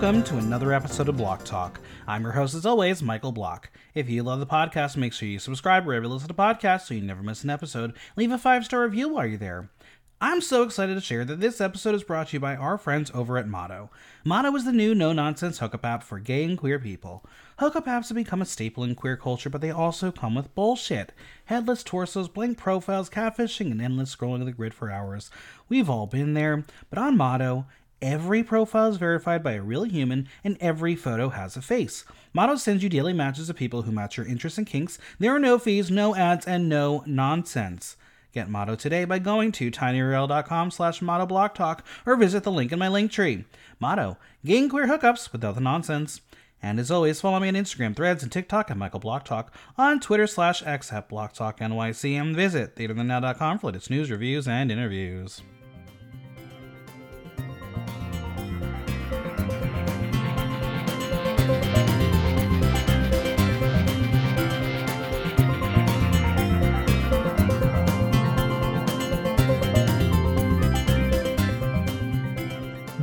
welcome to another episode of Block Talk. I'm your host, as always, Michael Block. If you love the podcast, make sure you subscribe wherever you listen to podcasts so you never miss an episode. Leave a five star review while you're there. I'm so excited to share that this episode is brought to you by our friends over at Motto. Motto is the new no nonsense hookup app for gay and queer people. Hookup apps have become a staple in queer culture, but they also come with bullshit. Headless torsos, blank profiles, catfishing, and endless scrolling of the grid for hours. We've all been there, but on Motto, Every profile is verified by a real human, and every photo has a face. Motto sends you daily matches of people who match your interests and kinks. There are no fees, no ads, and no nonsense. Get Motto today by going to tinyurl.com slash mottoblocktalk or visit the link in my link tree. Motto, gain queer hookups without the nonsense. And as always, follow me on Instagram, Threads, and TikTok at Michael Block Talk, on Twitter slash X at Block Talk NYC, and visit theaterthenow.com for latest news, reviews, and interviews.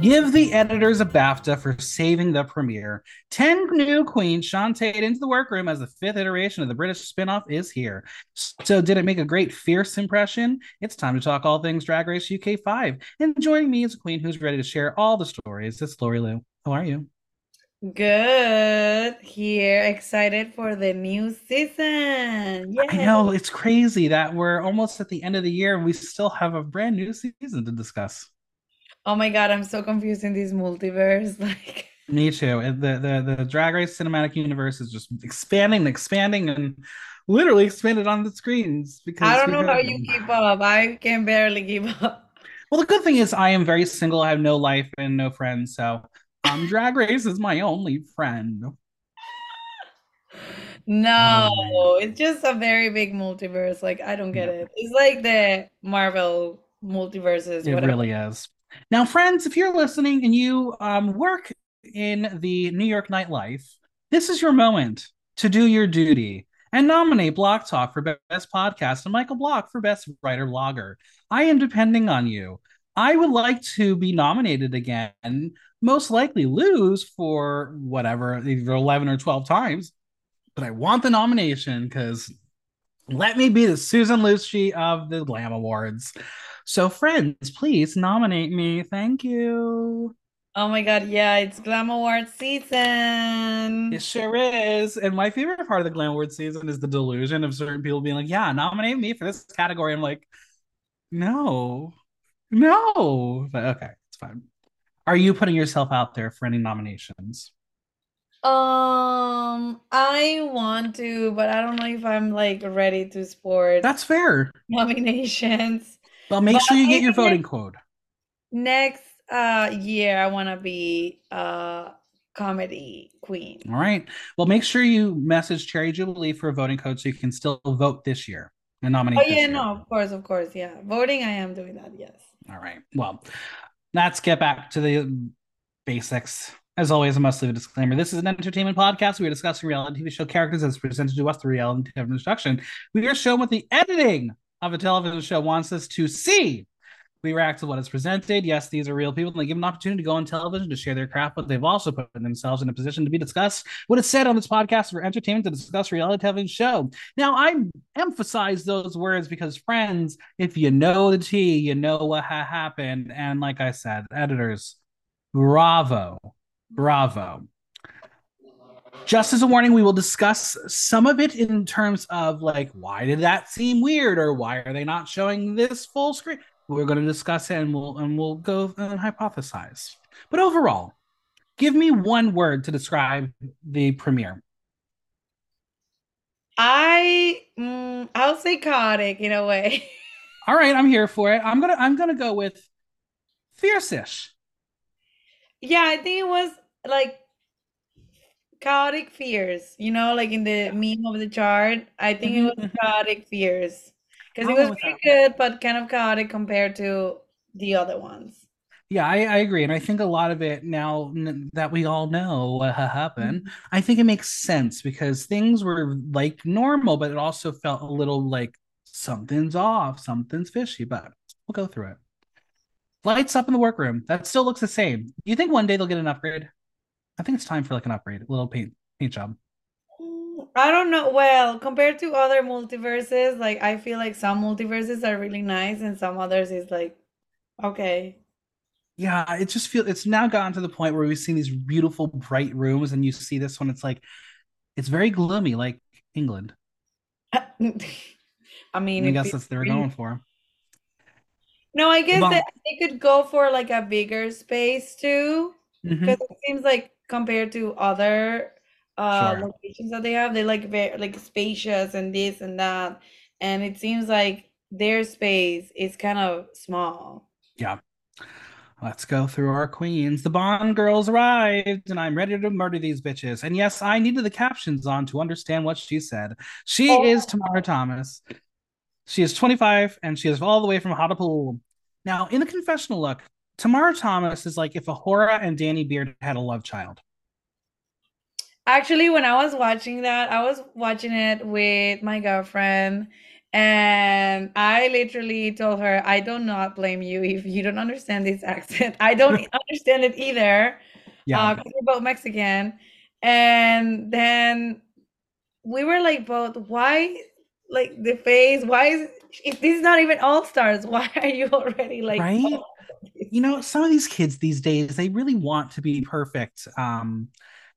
Give the editors a BAFTA for saving the premiere. 10 new queens shantaed into the workroom as the fifth iteration of the British spinoff is here. So, did it make a great fierce impression? It's time to talk all things Drag Race UK 5. And joining me is a queen who's ready to share all the stories. It's Lori Lu. How are you? Good. Here, excited for the new season. Yeah. I know it's crazy that we're almost at the end of the year and we still have a brand new season to discuss. Oh my god, I'm so confused in this multiverse. Like me too. The the the Drag Race cinematic universe is just expanding and expanding and literally expanded on the screens because I don't know how you keep up. I can barely keep up. Well, the good thing is I am very single. I have no life and no friends, so um Drag Race is my only friend. No, oh, it's just a very big multiverse. Like I don't get it. It's like the Marvel multiverses. It whatever. really is. Now, friends, if you're listening and you um, work in the New York nightlife, this is your moment to do your duty and nominate Block Talk for Best Podcast and Michael Block for Best Writer Blogger. I am depending on you. I would like to be nominated again, most likely lose for whatever, either 11 or 12 times, but I want the nomination because let me be the Susan Lucci of the Glam Awards. So, friends, please nominate me. Thank you. Oh my God. Yeah, it's Glam Award season. It sure is. And my favorite part of the Glam Award season is the delusion of certain people being like, yeah, nominate me for this category. I'm like, no, no. But okay, it's fine. Are you putting yourself out there for any nominations? Um, I want to, but I don't know if I'm like ready to sport. That's fair. Nominations. Well, make but sure you get your voting next, quote. Next uh year I want to be a comedy queen. All right. Well, make sure you message Cherry Jubilee for a voting code so you can still vote this year and nominate. Oh yeah, no, of course, of course, yeah. Voting, I am doing that. Yes. All right. Well, let's get back to the basics. As always, I must leave a disclaimer. This is an entertainment podcast. We are discussing reality TV show characters as presented to us through reality TV introduction. We are shown what the editing of a television show wants us to see. We react to what is presented. Yes, these are real people. And they give an opportunity to go on television to share their craft, but they've also put themselves in a position to be discussed. What is said on this podcast for entertainment to discuss reality television show. Now, I emphasize those words because, friends, if you know the tea, you know what ha- happened. And like I said, editors, bravo, bravo just as a warning, we will discuss some of it in terms of like, why did that seem weird, or why are they not showing this full screen? We're going to discuss it, and we'll and we'll go and hypothesize. But overall, give me one word to describe the premiere. I mm, I'll say chaotic in a way. All right, I'm here for it. I'm gonna I'm gonna go with fierce-ish. Yeah, I think it was like chaotic fears, you know, like in the meme of the chart. I think mm-hmm. it was mm-hmm. chaotic fears because it was pretty good, but kind of chaotic compared to the other ones. Yeah, I, I, agree, and I think a lot of it now that we all know what happened, mm-hmm. I think it makes sense because things were like normal, but it also felt a little like something's off, something's fishy. But we'll go through it. Lights up in the workroom. That still looks the same. You think one day they'll get an upgrade? I think it's time for like an upgrade, a little paint paint job. Mm, I don't know. Well, compared to other multiverses, like I feel like some multiverses are really nice and some others is like okay. Yeah, it just feels it's now gotten to the point where we've seen these beautiful bright rooms and you see this one it's like it's very gloomy like England. I mean, I guess that's what they were going for. No, I guess that they could go for like a bigger space too. Because Mhm. it seems like compared to other uh Sure. locations that they have, they like very like spacious and this and that. And it seems like their space is kind of small. Yeah. Let's go through our queens. The Bond girls arrived, and I'm ready to murder these bitches. And yes, I needed the captions on to understand what she said. She Oh. is Tomara Thomas. She is 25, and she is all the way from Hartlepool. Now, in the confessional look, Tomara Thomas is like if A'Whora and Danny Beard had a love child. Actually, when I was watching that, I was watching it with my girlfriend, and I literally told her, I do not blame you if you don't understand this accent. I don't understand it either. Yeah. Uh, we're both Mexican. And then we were like both, why like the face? Why is if this is not even all stars? Why are you already like Right? oh, you know, some of these kids these days, they really want to be perfect um,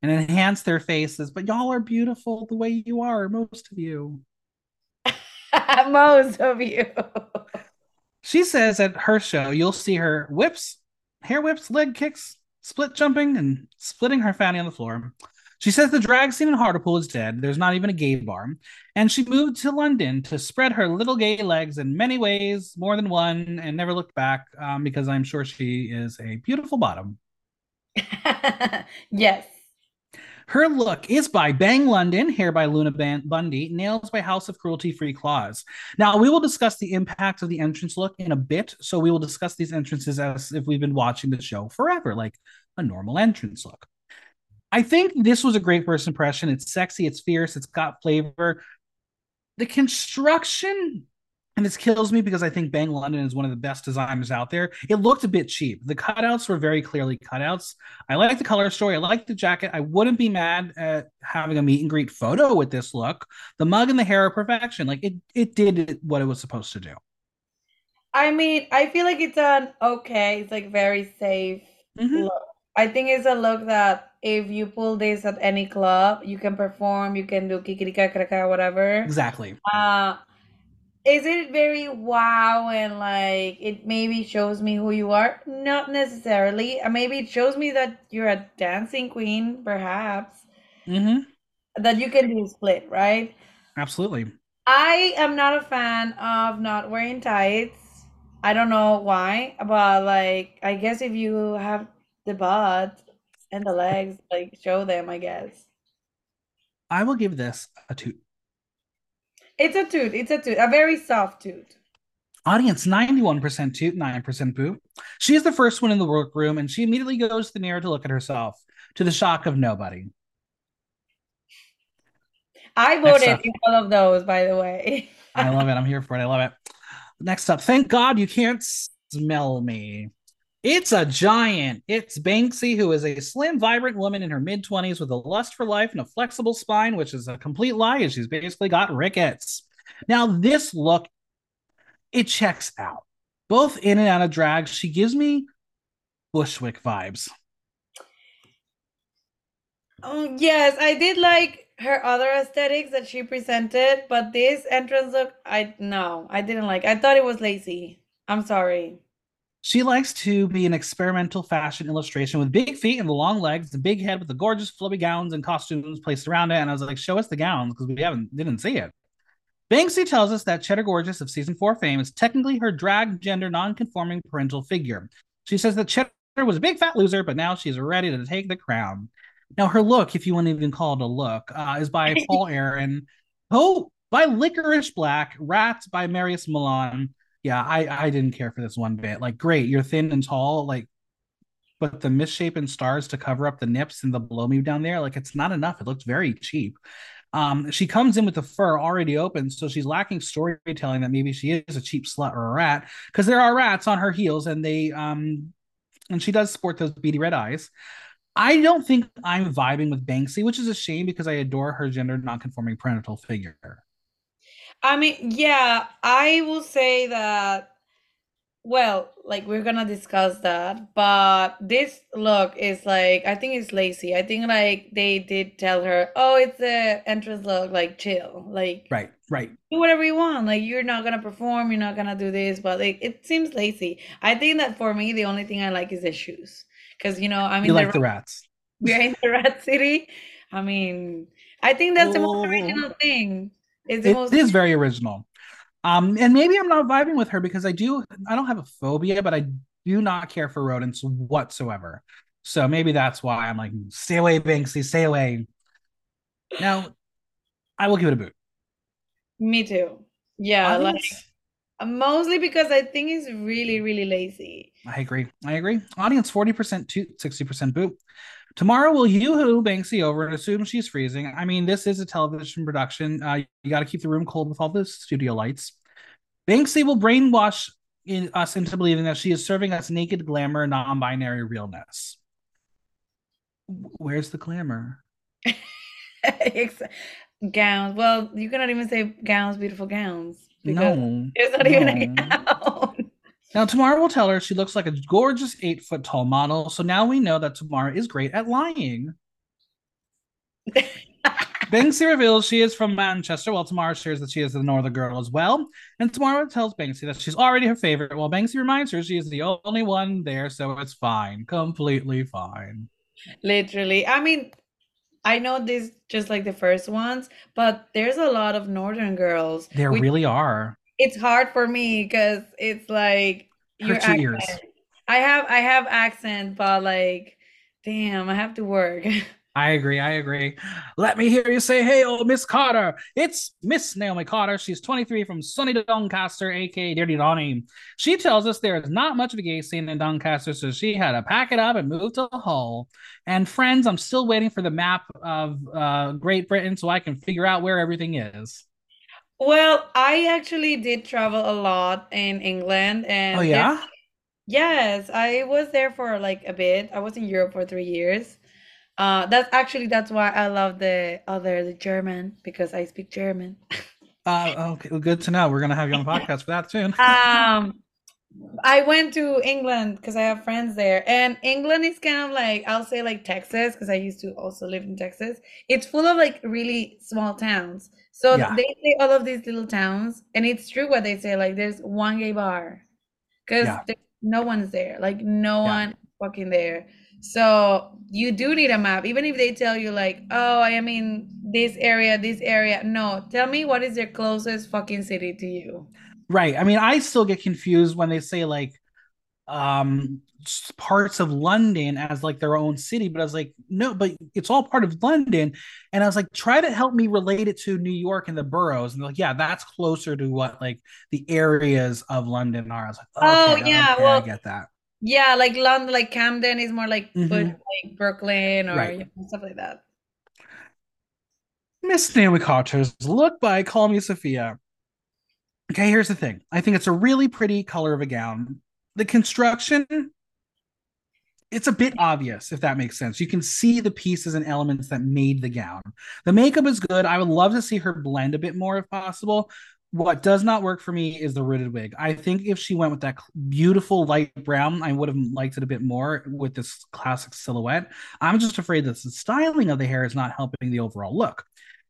and enhance their faces, but y'all are beautiful the way you are, most of you. most of you? She says at her show, you'll see her whips, hair whips, leg kicks, split jumping, and splitting her fanny on the floor. She says the drag scene in Hartlepool is dead. There's not even a gay bar. And she moved to London to spread her little gay legs in many ways, more than one, and never looked back um, because I'm sure she is a beautiful bottom. yes. Her look is by Bang London, hair by Luna Bundy, nails by House of Cruelty Free Claws. Now, we will discuss the impact of the entrance look in a bit. So, we will discuss these entrances as if we've been watching the show forever, like a normal entrance look. I think this was a great first impression. It's sexy, it's fierce, it's got flavor. The construction and this kills me because I think Bang London is one of the best designers out there. It looked a bit cheap. The cutouts were very clearly cutouts. I like the color story. I like the jacket. I wouldn't be mad at having a meet and greet photo with this look. The mug and the hair are perfection. Like it, it did what it was supposed to do. I mean, I feel like it's an okay, it's like very safe Mhm. look. I think it's a look that if you pull this at any club, you can perform, you can do kikirika kraka, whatever. Exactly. Uh, is it very wow and like it maybe shows me who you are? Not necessarily. Uh, Maybe it shows me that you're a dancing queen, perhaps. Mm-hmm. That you can do split, right? Absolutely. I am not a fan of not wearing tights. I don't know why, but like I guess if you have the butt and the legs, like show them, I guess. I will give this a toot. It's a toot. It's a toot. A very soft toot. Audience 91% toot, 9% boo. She is the first one in the workroom and she immediately goes to the mirror to look at herself, to the shock of nobody. I voted in all of those, by the way. I love it. I'm here for it. I love it. Next up, thank God you can't smell me. It's a giant. It's Banksie, who is a slim, vibrant woman in her mid 20s with a lust for life and a flexible spine, which is a complete lie, as she's basically got rickets. Now, this look, it checks out. Both in and out of drag, she gives me Bushwick vibes. Oh, yes, I did like her other aesthetics that she presented, but this entrance look, I no, I didn't like. I thought it was lazy. I'm sorry. She likes to be an experimental fashion illustration with big feet and the long legs, the big head with the gorgeous flowy gowns and costumes placed around it. And I was like, show us the gowns because we haven't didn't see it. Banksie tells us that Cheddar Gorgeous of season four fame is technically her drag gender non-conforming parental figure. She says that Cheddar was a big fat loser, but now she's ready to take the crown. Now her look, if you want to even call it a look, uh, is by Paul Aaron. Oh, by Licorice Black, Rats by Marius Milan. Yeah, I I didn't care for this one bit. Like, great, you're thin and tall, like, but the misshapen stars to cover up the nips and the below me down there, like, it's not enough. It looks very cheap. Um, she comes in with the fur already open, so she's lacking storytelling that maybe she is a cheap slut or a rat because there are rats on her heels, and they um, and she does sport those beady red eyes. I don't think I'm vibing with Banksie, which is a shame because I adore her gender nonconforming parental figure. I mean, yeah, I will say that well, like we're gonna discuss that, but this look is like I think it's lazy. I think like they did tell her, "Oh, it's the entrance look, like chill, like right, right, do whatever you want. Like you're not gonna perform, you're not gonna do this." But like it seems lazy. I think that for me, the only thing I like is the shoes, because you know I mean, you like the, the rats. We're in the rat city. I mean, I think that's oh. the most oh. original thing. It's it most- is very original. Um, and maybe I'm not vibing with her because I do I don't have a phobia, but I do not care for rodents whatsoever. So maybe that's why I'm like, stay away, Banksie, stay away. Now, I will give it a boot. Me too. Yeah, like mostly because I think it's really, really lazy. I agree. I agree. Audience 40% to 60% boot. Tomara will yoo-hoo Banksie over and assume she's freezing. I mean, this is a television production. Uh, you got to keep the room cold with all the studio lights. Banksie will brainwash in, us into believing that she is serving us naked glamour, non-binary realness. Where's the glamour? gowns. Well, you cannot even say gowns, beautiful gowns. No, it's not no. even a gown. Now, Tomara will tell her she looks like a gorgeous eight foot tall model. So now we know that Tomara is great at lying. Banksie reveals she is from Manchester, while Tomara shares that she is the Northern girl as well. And Tomara tells Banksie that she's already her favorite, while Banksie reminds her she is the only one there, so it's fine. Completely fine. Literally. I mean, I know this just like the first ones, but there's a lot of Northern girls. There really are it's hard for me because it's like your accent. ears. I have I have accent, but like, damn, I have to work. I agree. I agree. Let me hear you say, "Hey, oh, Miss Carter." It's Miss Naomi Carter. She's 23 from sunny Doncaster, aka Dirty Donny. She tells us there is not much of a gay scene in Doncaster, so she had to pack it up and move to Hull. And friends, I'm still waiting for the map of uh, Great Britain so I can figure out where everything is. Well, I actually did travel a lot in England and Oh yeah? yes, I was there for like a bit. I was in Europe for three years. Uh, that's actually that's why I love the other the German because I speak German. Uh, okay, well, good to know. We're gonna have you on the podcast for that soon. Um, I went to England because I have friends there, and England is kind of like I'll say like Texas because I used to also live in Texas. It's full of like really small towns. So yeah. they say all of these little towns, and it's true what they say. Like there's one gay bar, because yeah. no one's there. Like no yeah. one fucking there. So you do need a map, even if they tell you like, oh, I am in this area, this area. No, tell me what is your closest fucking city to you. Right. I mean, I still get confused when they say like um parts of London as like their own city, but I was like, no, but it's all part of London. And I was like, try to help me relate it to New York and the boroughs. And like, yeah, that's closer to what like the areas of London are. I was like, oh, okay, yeah, okay, well, I get that. Yeah, like London, like Camden is more like, mm-hmm. like Brooklyn or right. you know, stuff like that. Miss Naomi Carter's look by Call Me Sophia. Okay, here's the thing. I think it's a really pretty color of a gown. The construction it's a bit obvious if that makes sense. You can see the pieces and elements that made the gown. The makeup is good. I would love to see her blend a bit more if possible. What does not work for me is the rooted wig. I think if she went with that beautiful light brown, I would have liked it a bit more with this classic silhouette. I'm just afraid that the styling of the hair is not helping the overall look.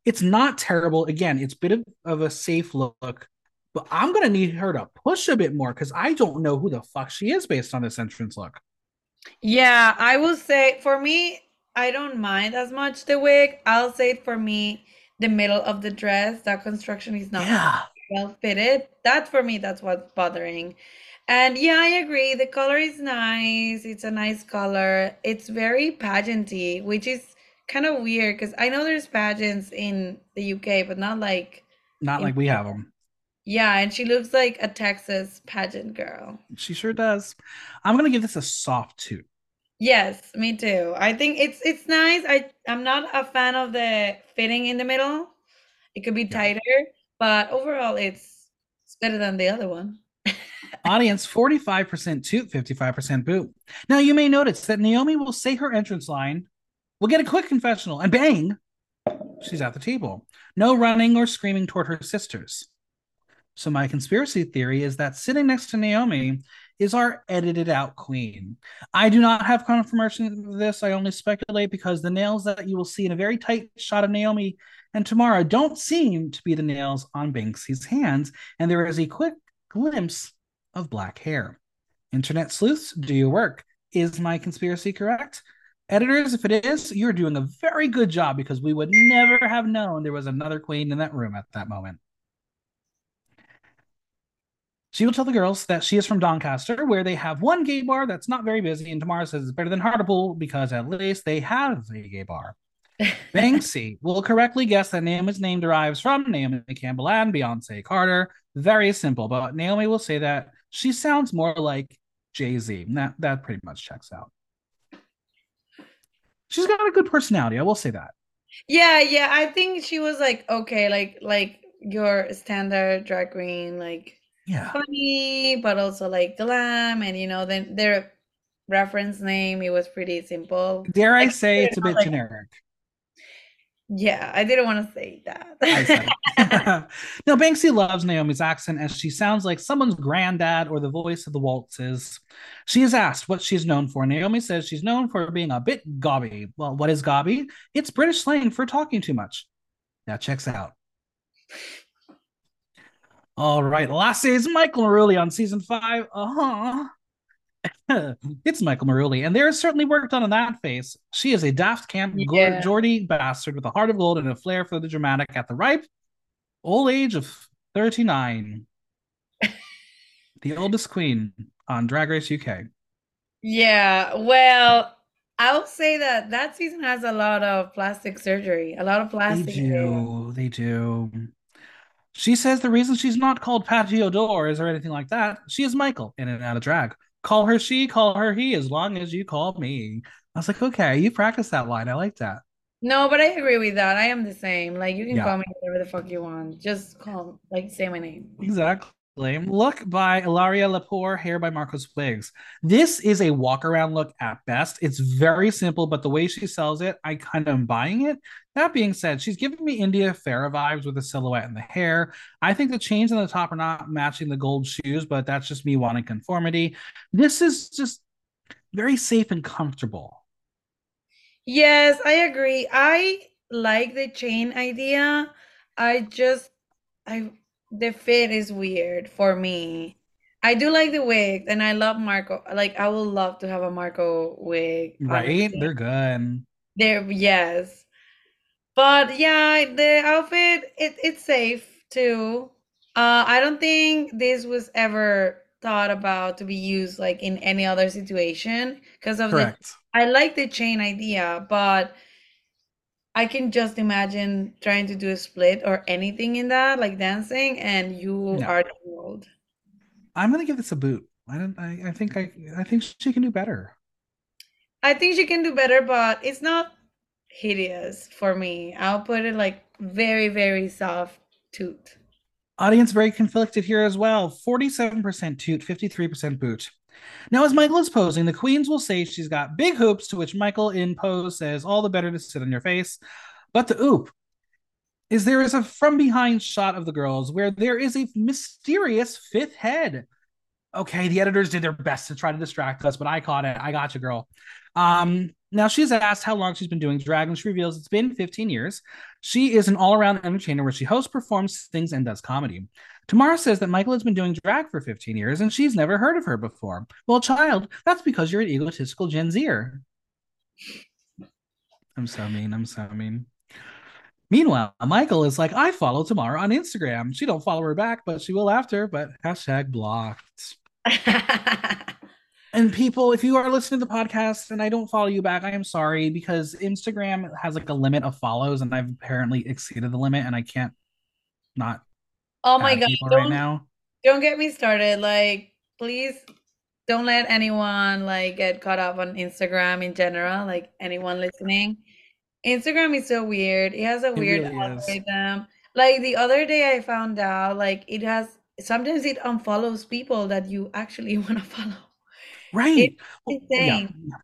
It's not terrible. Again, it's a bit of, of a safe look, but I'm going to need her to push a bit more because I don't know who the fuck she is based on this entrance look. Yeah, I will say for me, I don't mind as much the wig. I'll say for me, the middle of the dress, that construction is not yeah. well fitted. That for me, that's what's bothering. And yeah, I agree. The color is nice. It's a nice color. It's very pageanty, which is kind of weird because I know there's pageants in the UK, but not like not like we have them. Yeah, and she looks like a Texas pageant girl. She sure does. I'm gonna give this a soft two. Yes, me too. I think it's it's nice. I I'm not a fan of the fitting in the middle. It could be tighter, yeah. but overall it's it's better than the other one. Audience 45% toot, 55% boo. Now you may notice that Naomi will say her entrance line, we'll get a quick confessional, and bang, she's at the table. No running or screaming toward her sisters. So my conspiracy theory is that sitting next to Naomi is our edited out queen. I do not have confirmation of this. I only speculate because the nails that you will see in a very tight shot of Naomi and Tomara don't seem to be the nails on Banksie's hands, and there is a quick glimpse of black hair. Internet sleuths, do your work. Is my conspiracy correct? Editors, if it is, you're doing a very good job because we would never have known there was another queen in that room at that moment. She will tell the girls that she is from Doncaster, where they have one gay bar that's not very busy, and Tomara says it's better than Hartlepool because at least they have a gay bar. Banksie will correctly guess that Naomi's name derives from Naomi Campbell and Beyonce Carter. Very simple, but Naomi will say that she sounds more like Jay Z. That that pretty much checks out. She's got a good personality. I will say that. Yeah, yeah. I think she was like okay, like like your standard drag queen, like yeah, funny, but also like glam, and you know, then their reference name it was pretty simple. Dare I say it's a bit like, generic? Yeah, I didn't want to say that. no, Banksie loves Naomi's accent as she sounds like someone's granddad or the voice of the waltzes. She is asked what she's known for. Naomi says she's known for being a bit gobby. Well, what is gobby? It's British slang for talking too much. That checks out. All right, last is Michael Marouli on season five. Uh huh. it's Michael Marouli, and there is certainly work done on that face. She is a daft camp yeah. Geordie bastard with a heart of gold and a flair for the dramatic at the ripe old age of 39. the oldest queen on Drag Race UK. Yeah, well, I'll say that that season has a lot of plastic surgery, a lot of plastic. They do. They do. She says the reason she's not called Patio Doors or anything like that, she is Michael in and out of drag call her she, call her he, as long as you call me. I was like, okay, you practice that line. I like that. No, but I agree with that. I am the same. Like you can yeah. call me whatever the fuck you want. Just call like say my name. Exactly. Look by Ilaria Lepore, hair by Marcos Wigs. This is a walk around look at best. It's very simple, but the way she sells it, I kind of am buying it. That being said, she's giving me India Ferrah vibes with the silhouette and the hair. I think the chains on the top are not matching the gold shoes, but that's just me wanting conformity. This is just very safe and comfortable. Yes, I agree. I like the chain idea. I just I the fit is weird for me. I do like the wig, and I love Marco. Like, I would love to have a Marco wig. Right? They're good. They're yes, but yeah, the outfit it it's safe too. Uh, I don't think this was ever thought about to be used like in any other situation because of Correct. the. I like the chain idea, but I can just imagine trying to do a split or anything in that, like dancing, and you no. are world. I'm gonna give this a boot. I don't. I, I think I. I think she can do better. I think she can do better, but it's not hideous for me. I'll put it like very, very soft toot. Audience very conflicted here as well. 47% toot, 53% boot. Now, as Michael is posing, the queens will say she's got big hoops, to which Michael in pose says, All the better to sit on your face. But the oop is there is a from behind shot of the girls where there is a mysterious fifth head. Okay, the editors did their best to try to distract us, but I caught it. I got you, girl. Um, now she's asked how long she's been doing drag, and she reveals it's been 15 years. She is an all-around entertainer where she hosts, performs, sings, and does comedy. Tomara says that Michael has been doing drag for 15 years and she's never heard of her before. Well, child, that's because you're an egotistical Gen Zer. I'm so mean. I'm so mean. Meanwhile, Michael is like, I follow Tomara on Instagram. She don't follow her back, but she will after. But hashtag blocked. and people, if you are listening to the podcast and I don't follow you back, I am sorry because Instagram has like a limit of follows, and I've apparently exceeded the limit, and I can't not Oh my god! Don't, right now. Don't get me started. Like, please don't let anyone like get caught up on Instagram in general. Like anyone listening, Instagram is so weird. It has a it weird really algorithm. Like the other day, I found out like it has sometimes it unfollows people that you actually want to follow. Right. It's oh, insane. Yeah.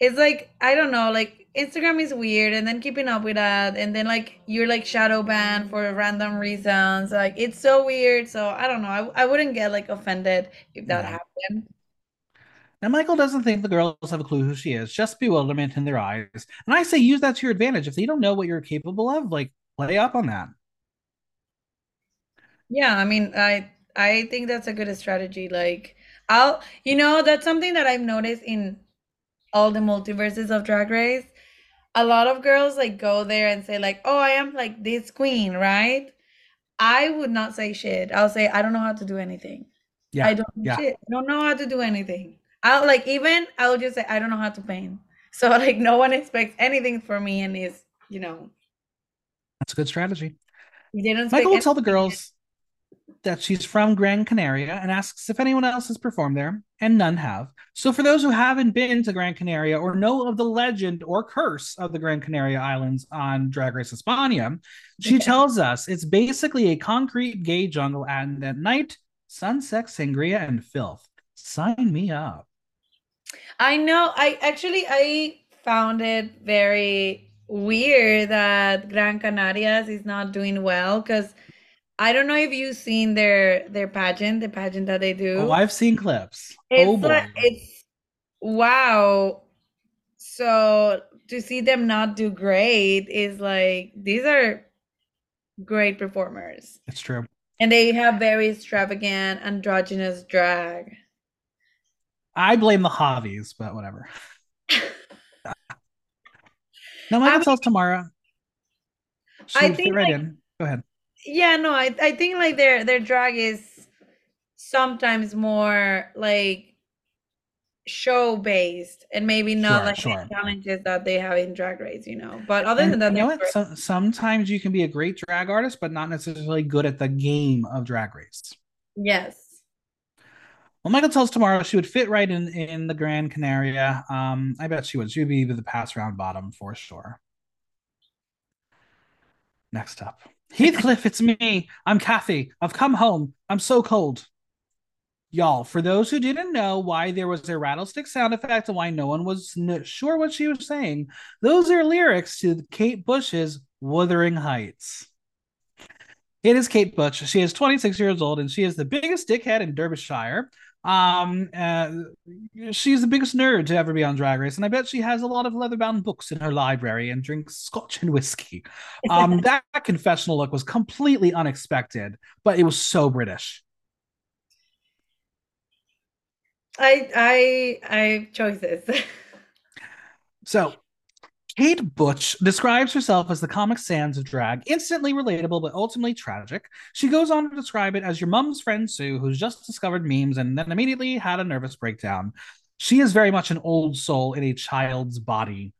It's like I don't know, like Instagram is weird, and then keeping up with that, and then like you're like shadow banned for random reasons. Like it's so weird. So I don't know. I, I wouldn't get like offended if that yeah. happened. Now, Michael doesn't think the girls have a clue who she is, just bewilderment in their eyes. And I say use that to your advantage. If they don't know what you're capable of, like play up on that. Yeah, I mean, I I think that's a good strategy. Like, I'll, you know, that's something that I've noticed in all the multiverses of Drag Race. A lot of girls like go there and say like, "Oh, I am like this queen," right? I would not say shit. I'll say I don't know how to do anything. Yeah, I don't yeah. shit. I don't know how to do anything. I'll like even I'll just say I don't know how to paint. So like no one expects anything from me and is, you know. That's a good strategy. Michael will tell the girls that she's from Gran Canaria and asks if anyone else has performed there, and none have. So, for those who haven't been to Gran Canaria or know of the legend or curse of the Gran Canaria Islands on Drag Race España, she tells us it's basically a concrete gay jungle, and at night, sun, sex, sangria, and filth. Sign me up. I know. I actually I found it very weird that Gran Canarias is not doing well because I don't know if you've seen their their pageant, the pageant that they do. Oh, I've seen clips. It's oh boy. Like, it's wow. So to see them not do great is like these are great performers. It's true. And they have very extravagant, androgynous drag. I blame the hobbies, but whatever. now, Michael tells Tomara. I think right like, in. Go ahead. Yeah, no, I I think like their their drag is sometimes more like show based and maybe not sure, like sure. the challenges that they have in drag race, you know. But other and than that, you know what? So, sometimes you can be a great drag artist, but not necessarily good at the game of drag race. Yes. Well, Michael tells Tomara she would fit right in in the Gran Canaria. Um, I bet she would. She would be the pass round bottom for sure. Next up. Heathcliff, it's me. I'm Kathy. I've come home. I'm so cold. Y'all, for those who didn't know why there was a rattlestick sound effect and why no one was sure what she was saying, those are lyrics to Kate Bush's Wuthering Heights. It is Kate Butch. She is 26 years old and she is the biggest dickhead in Derbyshire. Um, uh, she's the biggest nerd to ever be on Drag Race, and I bet she has a lot of leather-bound books in her library and drinks scotch and whiskey. Um, that confessional look was completely unexpected, but it was so British. I I I chose this. so Kate Butch describes herself as the Comic Sans of drag, instantly relatable but ultimately tragic. She goes on to describe it as your mum's friend Sue, who's just discovered memes and then immediately had a nervous breakdown. She is very much an old soul in a child's body.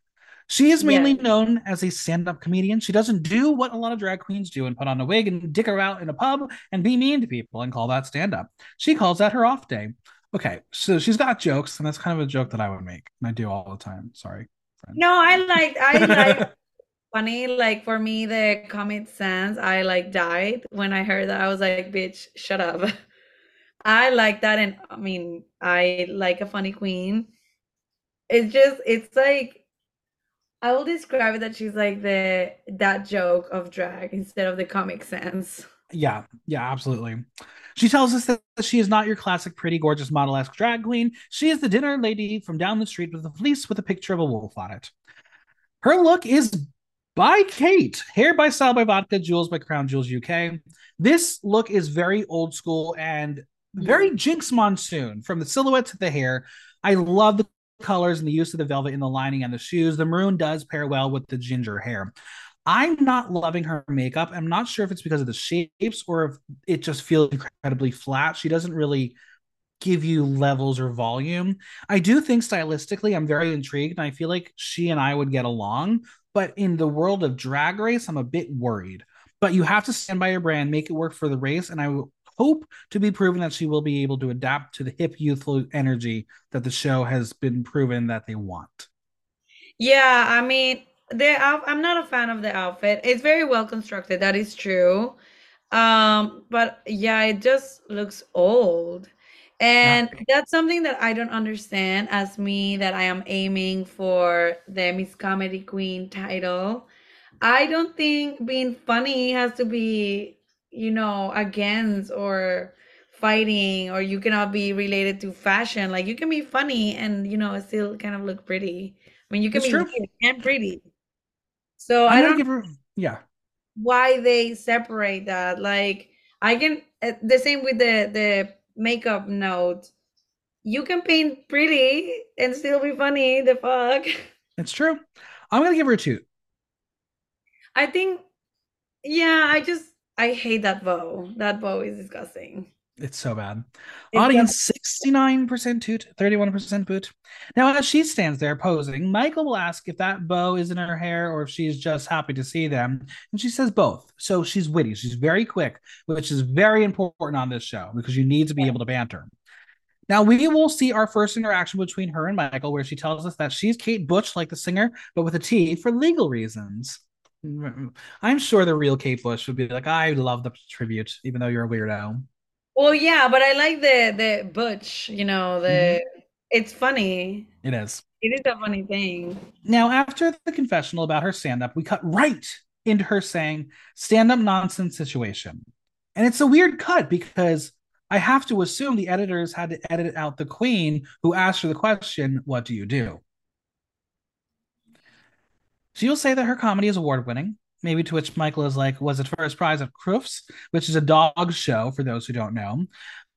She is mainly yeah. known as a stand up comedian. She doesn't do what a lot of drag queens do and put on a wig and dick her out in a pub and be mean to people and call that stand up. She calls that her off day. Okay, so she's got jokes, and that's kind of a joke that I would make. And I do all the time. Sorry. No, I like I like funny. Like for me, the Comic Sans, I like died when I heard that. I was like, bitch, shut up. I like that, and I mean, I like a funny queen. It's just, it's like I will describe it that she's like the that joke of drag instead of the Comic Sans. Yeah, yeah, absolutely. She tells us that she is not your classic pretty, gorgeous, model esque drag queen. She is the dinner lady from down the street with a fleece with a picture of a wolf on it. Her look is by Kate, hair by Style by Vodka, jewels by Crown Jewels UK. This look is very old school and very Jinkx Monsoon from the silhouette to the hair. I love the colors and the use of the velvet in the lining and the shoes. The maroon does pair well with the ginger hair. I'm not loving her makeup. I'm not sure if it's because of the shapes or if it just feels incredibly flat. She doesn't really give you levels or volume. I do think stylistically, I'm very intrigued, and I feel like she and I would get along. But in the world of drag race, I'm a bit worried. But you have to stand by your brand, make it work for the race, and I hope to be proven that she will be able to adapt to the hip, youthful energy that the show has been proven that they want. Yeah, I mean, the I'm not a fan of the outfit. It's very well constructed. That is true. Um, but yeah, it just looks old. And Yeah. that's something that I don't understand as me that I am aiming for the Miss Comedy Queen title. I don't think being funny has to be, you know, against or fighting or you cannot be related to fashion. Like you can be funny and, you know, still kind of look pretty. I mean, you can It's be true. and pretty. So I'm I don't give her yeah. why they separate that. Like I can uh, the same with the the makeup note. You can paint pretty and still be funny. The fuck. It's true. I'm gonna give her a two. I think yeah, I just I hate that bow. That bow is disgusting. It's so bad. It's Audience 69% toot, 31% boot. Now, as she stands there posing, Michael will ask if that bow is in her hair or if she's just happy to see them. And she says both. So she's witty. She's very quick, which is very important on this show because you need to be able to banter. Now, we will see our first interaction between her and Michael, where she tells us that she's Kate Butch, like the singer, but with a T for legal reasons. Mm, mm, mm. I'm sure the real Kate Bush would be like, I love the tribute, even though you're a weirdo. Well, yeah, but I like the the butch, you know, the mm-hmm. it's funny. It is. It is a funny thing. Now, after the confessional about her stand up, we cut right into her saying stand up nonsense situation. And it's a weird cut because I have to assume the editors had to edit out the queen who asked her the question, What do you do? She'll say that her comedy is award winning. Maybe to which Michael is like, Was it first prize at Crufts, which is a dog show for those who don't know.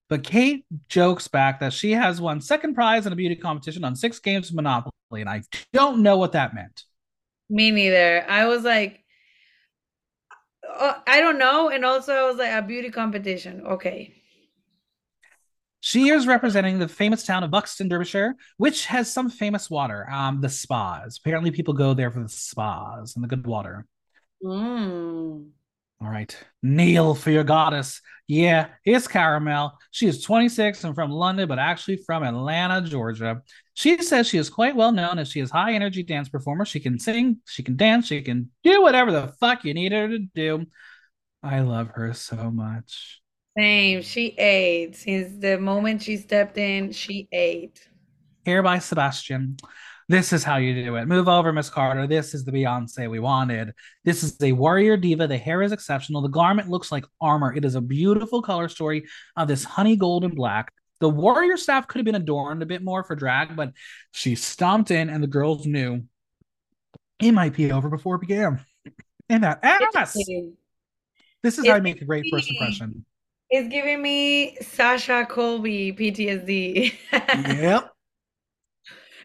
But Kate jokes back that she has won second prize in a beauty competition on six games of Monopoly, and I don't know what that meant. Me neither. I was like, uh, I don't know, and also I was like a beauty competition. Okay. She is representing the famous town of Buxton, Derbyshire, which has some famous water, um, the spas. Apparently, people go there for the spas and the good water. Mm. All right. Kneel for your goddess. Yeah, it's Cara Melle. She is 26 and from London, but actually from Atlanta, Georgia. She says she is quite well known as she is high energy dance performer. She can sing, she can dance, she can do whatever the fuck you need her to do. I love her so much. Same. She ate since the moment she stepped in. She ate. Here by Sebastian. This is how you do it. Move over, Miss Carter. This is the Beyonce we wanted. This is a warrior diva. The hair is exceptional. The garment looks like armor. It is a beautiful color story of this honey gold and black. The warrior staff could have been adorned a bit more for drag, but she stomped in, and the girls knew it might be over before it began. And that ass. This is how I make a great first impression. It's giving me Sasha Colby PTSD. yep.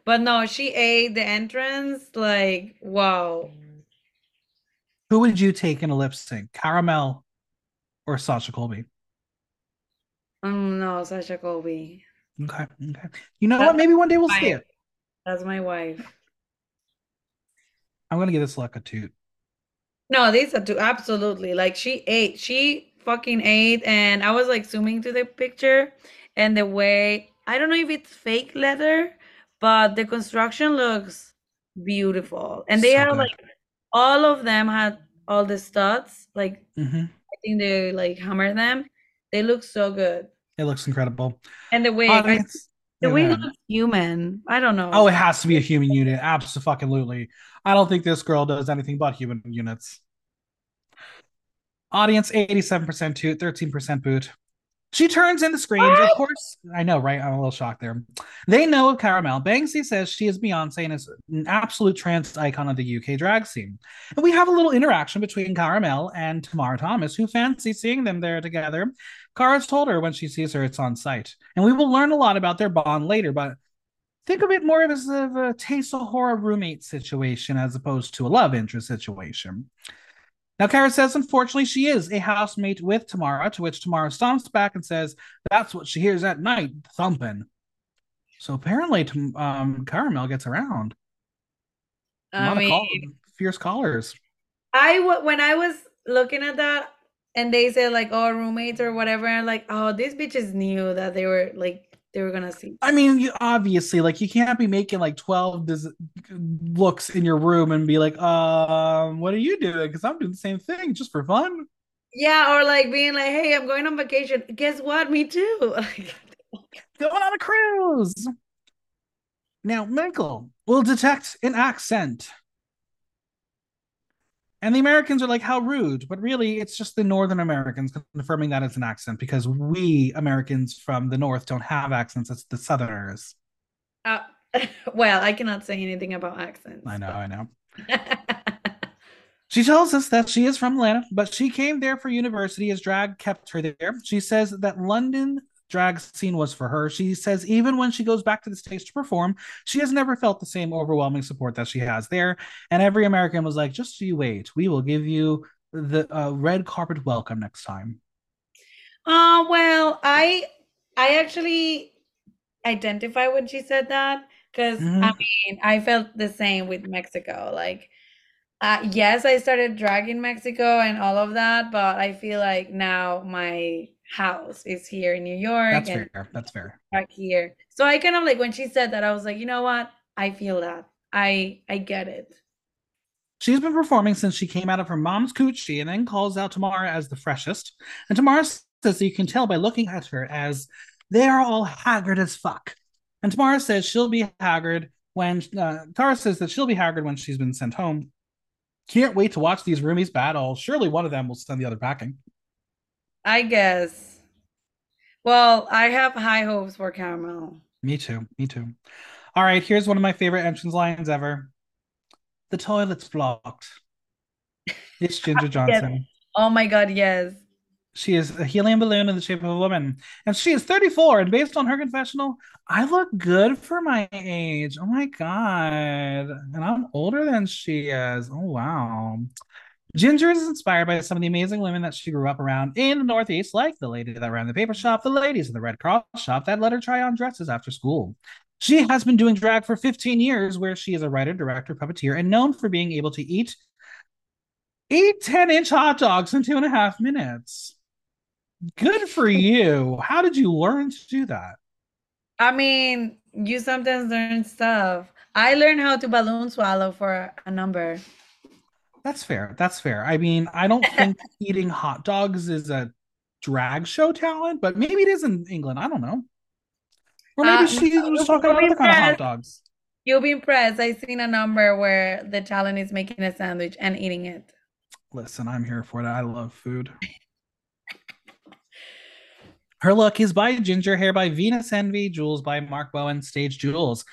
But no, she ate the entrance. Like, wow. Who would you take in a lip sync? Cara Melle or Sasha Colby? Um, no, Sasha Colby. Okay. Okay. You know That's what? Maybe one day we'll see it. That's my wife. I'm gonna give this like a toot. No, these are two. Absolutely. Like she ate. She fucking ate, and I was like zooming to the picture, and the way I don't know if it's fake leather, but the construction looks beautiful, and they so have good. like all of them had all the studs. Like mm-hmm. I think they like hammer them. They look so good. It looks incredible. And the wig, I, the wig looks human. I don't know. Oh, it has to be a human unit. Absolutely. I don't think this girl does anything but human units. Audience 87% toot, 13% boot. She turns in the screens. What? Of course, I know, right? I'm a little shocked there. They know of Caramel. Banksie says she is Beyonce and is an absolute trans icon of the UK drag scene. And we have a little interaction between Cara Melle and Tomara Thomas, who fancies seeing them there together. Cara's told her when she sees her, it's on site. And we will learn a lot about their bond later, but think of it more as a, a taste of horror roommate situation as opposed to a love interest situation. Now, Cara says, unfortunately, she is a housemate with Tomara, to which Tomara stomps back and says, that's what she hears at night, thumping. So apparently, um, Cara Melle gets around. I mean, call- fierce callers. I when I was looking at that, and they said like, "Oh, roommates or whatever," and like, "Oh, these bitches knew that they were like they were gonna see." I mean, you, obviously, like you can't be making like twelve dis- looks in your room and be like, "Um, what are you doing?" Because I'm doing the same thing just for fun. Yeah, or like being like, "Hey, I'm going on vacation." Guess what? Me too. going on a cruise. Now, Michael will detect an accent. And the Americans are like, how rude. But really, it's just the Northern Americans confirming that it's an accent because we Americans from the North don't have accents. It's the Southerners. Uh, well, I cannot say anything about accents. I know, but... I know. she tells us that she is from Atlanta, but she came there for university as drag kept her there. She says that London drag scene was for her. She says even when she goes back to the stage to perform, she has never felt the same overwhelming support that she has there. And every American was like, just you wait, we will give you the uh, red carpet welcome next time. Uh, well, I I actually identify when she said that because mm-hmm. I mean I felt the same with Mexico. Like, uh, yes, I started dragging Mexico and all of that, but I feel like now my house is here in New York. That's fair. That's fair. Back here. So I kind of like when she said that, I was like, you know what? I feel that. I I get it. She's been performing since she came out of her mom's coochie and then calls out Tomara as the freshest. And Tomara says you can tell by looking at her as they are all haggard as fuck. And Tomara says she'll be haggard when uh, Tara says that she'll be haggard when she's been sent home. Can't wait to watch these roomies battle. Surely one of them will send the other packing. I guess. Well, I have high hopes for Cara Melle. Me too. Me too. All right, here's one of my favorite entrance lines ever. The toilet's blocked. It's Ginger Johnson. yes. Oh my god, yes. She is a helium balloon in the shape of a woman. And she is 34. And based on her confessional, I look good for my age. Oh my God. And I'm older than she is. Oh, wow. Ginger is inspired by some of the amazing women that she grew up around in the Northeast, like the lady that ran the paper shop, the ladies in the Red Cross shop that let her try on dresses after school. She has been doing drag for 15 years, where she is a writer, director, puppeteer, and known for being able to eat eat 10 inch hot dogs in two and a half minutes. Good for you. How did you learn to do that? I mean, you sometimes learn stuff. I learned how to balloon swallow for a number. That's fair. That's fair. I mean, I don't think eating hot dogs is a drag show talent, but maybe it is in England. I don't know. Or maybe uh, she was talking about other kind of hot dogs. You'll be impressed. I've seen a number where the talent is making a sandwich and eating it. Listen, I'm here for that. I love food. Her look is by Ginger, hair by Venus Envy, jewels by Mark Bowen, stage jewels.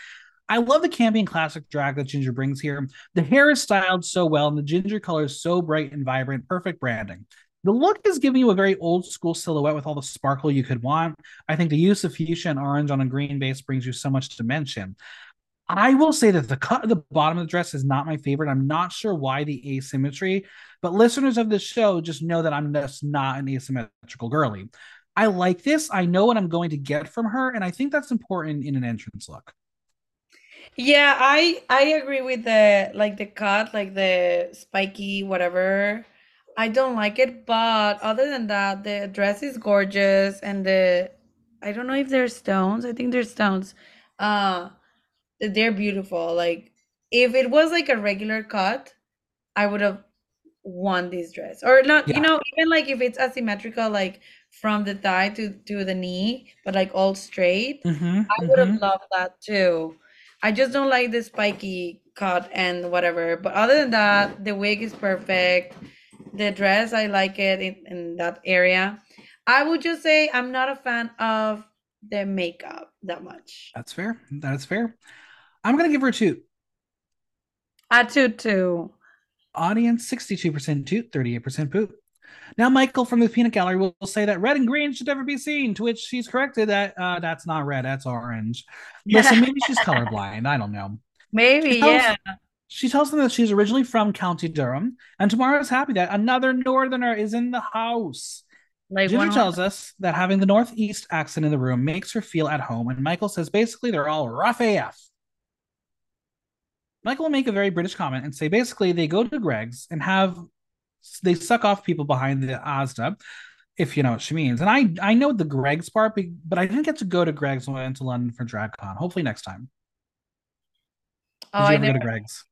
I love the camping classic drag that Ginger brings here. The hair is styled so well, and the ginger color is so bright and vibrant. Perfect branding. The look is giving you a very old school silhouette with all the sparkle you could want. I think the use of fuchsia and orange on a green base brings you so much dimension. I will say that the cut at the bottom of the dress is not my favorite. I'm not sure why the asymmetry, but listeners of this show just know that I'm just not an asymmetrical girly. I like this. I know what I'm going to get from her, and I think that's important in an entrance look. Yeah, I I agree with the like the cut, like the spiky whatever. I don't like it, but other than that, the dress is gorgeous and the I don't know if they're stones. I think they're stones. Uh they're beautiful. Like if it was like a regular cut, I would have won this dress. Or not, yeah. you know, even like if it's asymmetrical like from the thigh to to the knee, but like all straight, mm-hmm, I would have mm-hmm. loved that too. I just don't like the spiky cut and whatever. But other than that, the wig is perfect. The dress, I like it in, in that area. I would just say I'm not a fan of the makeup that much. That's fair. That's fair. I'm gonna give her a two. A two two. Audience 62% toot, 38% poop. Now, Michael from the Peanut Gallery will say that red and green should never be seen, to which she's corrected that uh, that's not red, that's orange. Listen, maybe she's colorblind. I don't know. Maybe, she tells, yeah. She tells them that she's originally from County Durham, and Tomara is happy that another Northerner is in the house. Like Ginger tells us that having the Northeast accent in the room makes her feel at home, and Michael says basically they're all rough AF. Michael will make a very British comment and say basically they go to Greggs and have they suck off people behind the Asda, if you know what she means. And I I know the Greggs part, but I didn't get to go to Greggs when I went to London for DragCon. Hopefully next time. Did oh, you ever I go to Greggs?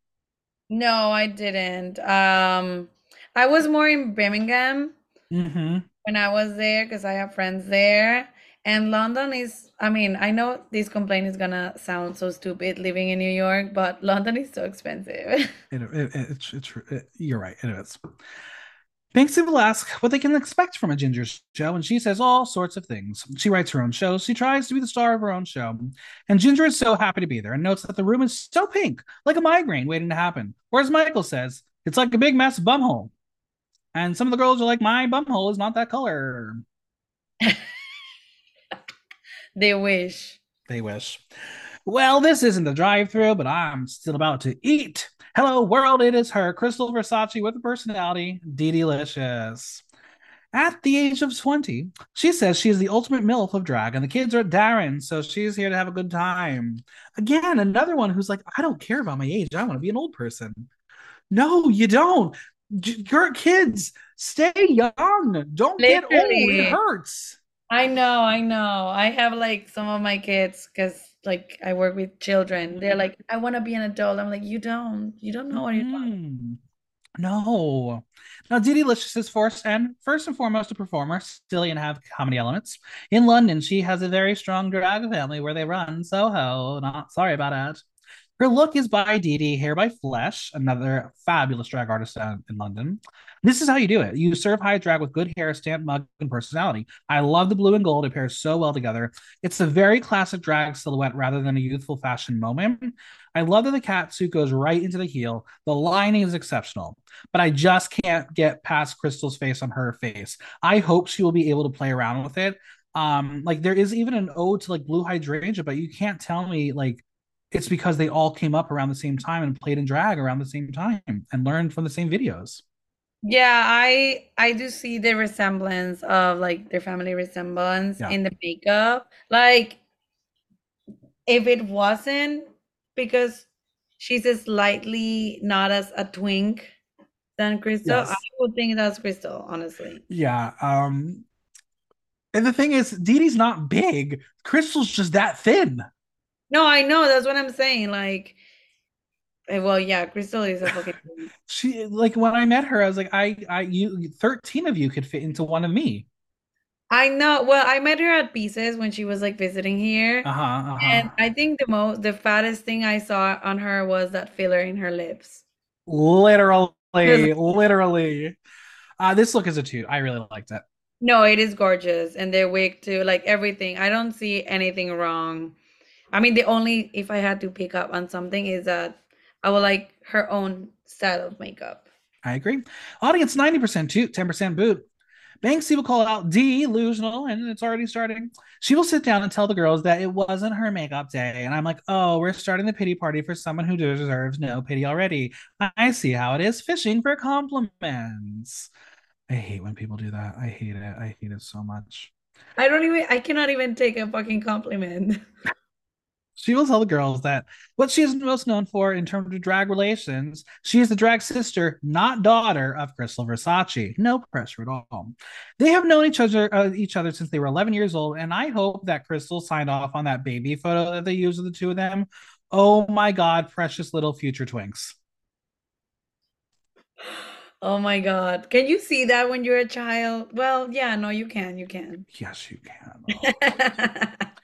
No, I didn't. Um, I was more in Birmingham, mm-hmm. when I was there because I have friends there. And London is, I mean, I know this complaint is gonna sound so stupid living in New York, but London is so expensive. it, it, it's, it's, it, you're right, it is. Banksie will ask what they can expect from a Ginger show, and she says all sorts of things. She writes her own shows. She tries to be the star of her own show. And Ginger is so happy to be there and notes that the room is so pink, like a migraine waiting to happen. Whereas Michael says, it's like a big mess bumhole. And some of the girls are like, my bumhole is not that color. they wish. They wish. Well, this isn't the drive through, but I'm still about to eat. Hello, world. It is her, Crystal Versace with a personality, DeDeLicious. At the age of 20, she says she is the ultimate MILF of drag, and the kids are at Darren, so she's here to have a good time. Again, another one who's like, I don't care about my age. I want to be an old person. No, you don't. Your kids, stay young. Don't Literally. get old. It hurts. I know, I know. I have like some of my kids because like I work with children. They're mm. like, I want to be an adult. I'm like, you don't. You don't know what you're doing. Mm. No. Now, DeDeLicious is first and first and foremost a performer, silly and have comedy elements. In London, she has a very strong drag family where they run Soho. Not sorry about it. Her look is by Dee Dee, hair by Flesh, another fabulous drag artist in London. This is how you do it. You serve high drag with good hair, stamp, mug, and personality. I love the blue and gold. It pairs so well together. It's a very classic drag silhouette rather than a youthful fashion moment. I love that the cat suit goes right into the heel. The lining is exceptional, but I just can't get past Crystal's face on her face. I hope she will be able to play around with it. Um, like there is even an ode to like blue hydrangea, but you can't tell me like it's because they all came up around the same time and played in drag around the same time and learned from the same videos. Yeah, I I do see the resemblance of like their family resemblance yeah. in the makeup. Like if it wasn't because she's slightly not as a twink than Crystal, yes. I would think that's Crystal, honestly. Yeah. Um and the thing is, Dee Dee's not big. Crystal's just that thin. No, I know. That's what I'm saying. Like Eh, well, yeah, Crystal is a fucking. she like when I met her, I was like, I, I, you, thirteen of you could fit into one of me. I know. Well, I met her at Pieces when she was like visiting here, uh-huh, uh-huh. and I think the most, the fattest thing I saw on her was that filler in her lips. Literally, literally. Uh, this look is a two. I really liked it. No, it is gorgeous, and their wig too. Like everything, I don't see anything wrong. I mean, the only if I had to pick up on something is that I would like her own style of makeup. I agree. Audience 90% toot, 10% boot. Banksie will call out delusional, and it's already starting. She will sit down and tell the girls that it wasn't her makeup day. And I'm like, oh, we're starting the pity party for someone who deserves no pity already. I see how it is fishing for compliments. I hate when people do that. I hate it. I hate it so much. I don't even, I cannot even take a fucking compliment. She will tell the girls that what she is most known for in terms of drag relations, she is the drag sister, not daughter of Crystal Versace. No pressure at all. They have known each other uh, each other since they were 11 years old, and I hope that Crystal signed off on that baby photo that they used of the two of them. Oh my God, precious little future twinks. Oh my God. Can you see that when you're a child? Well, yeah, no, you can. You can. Yes, you can. Oh.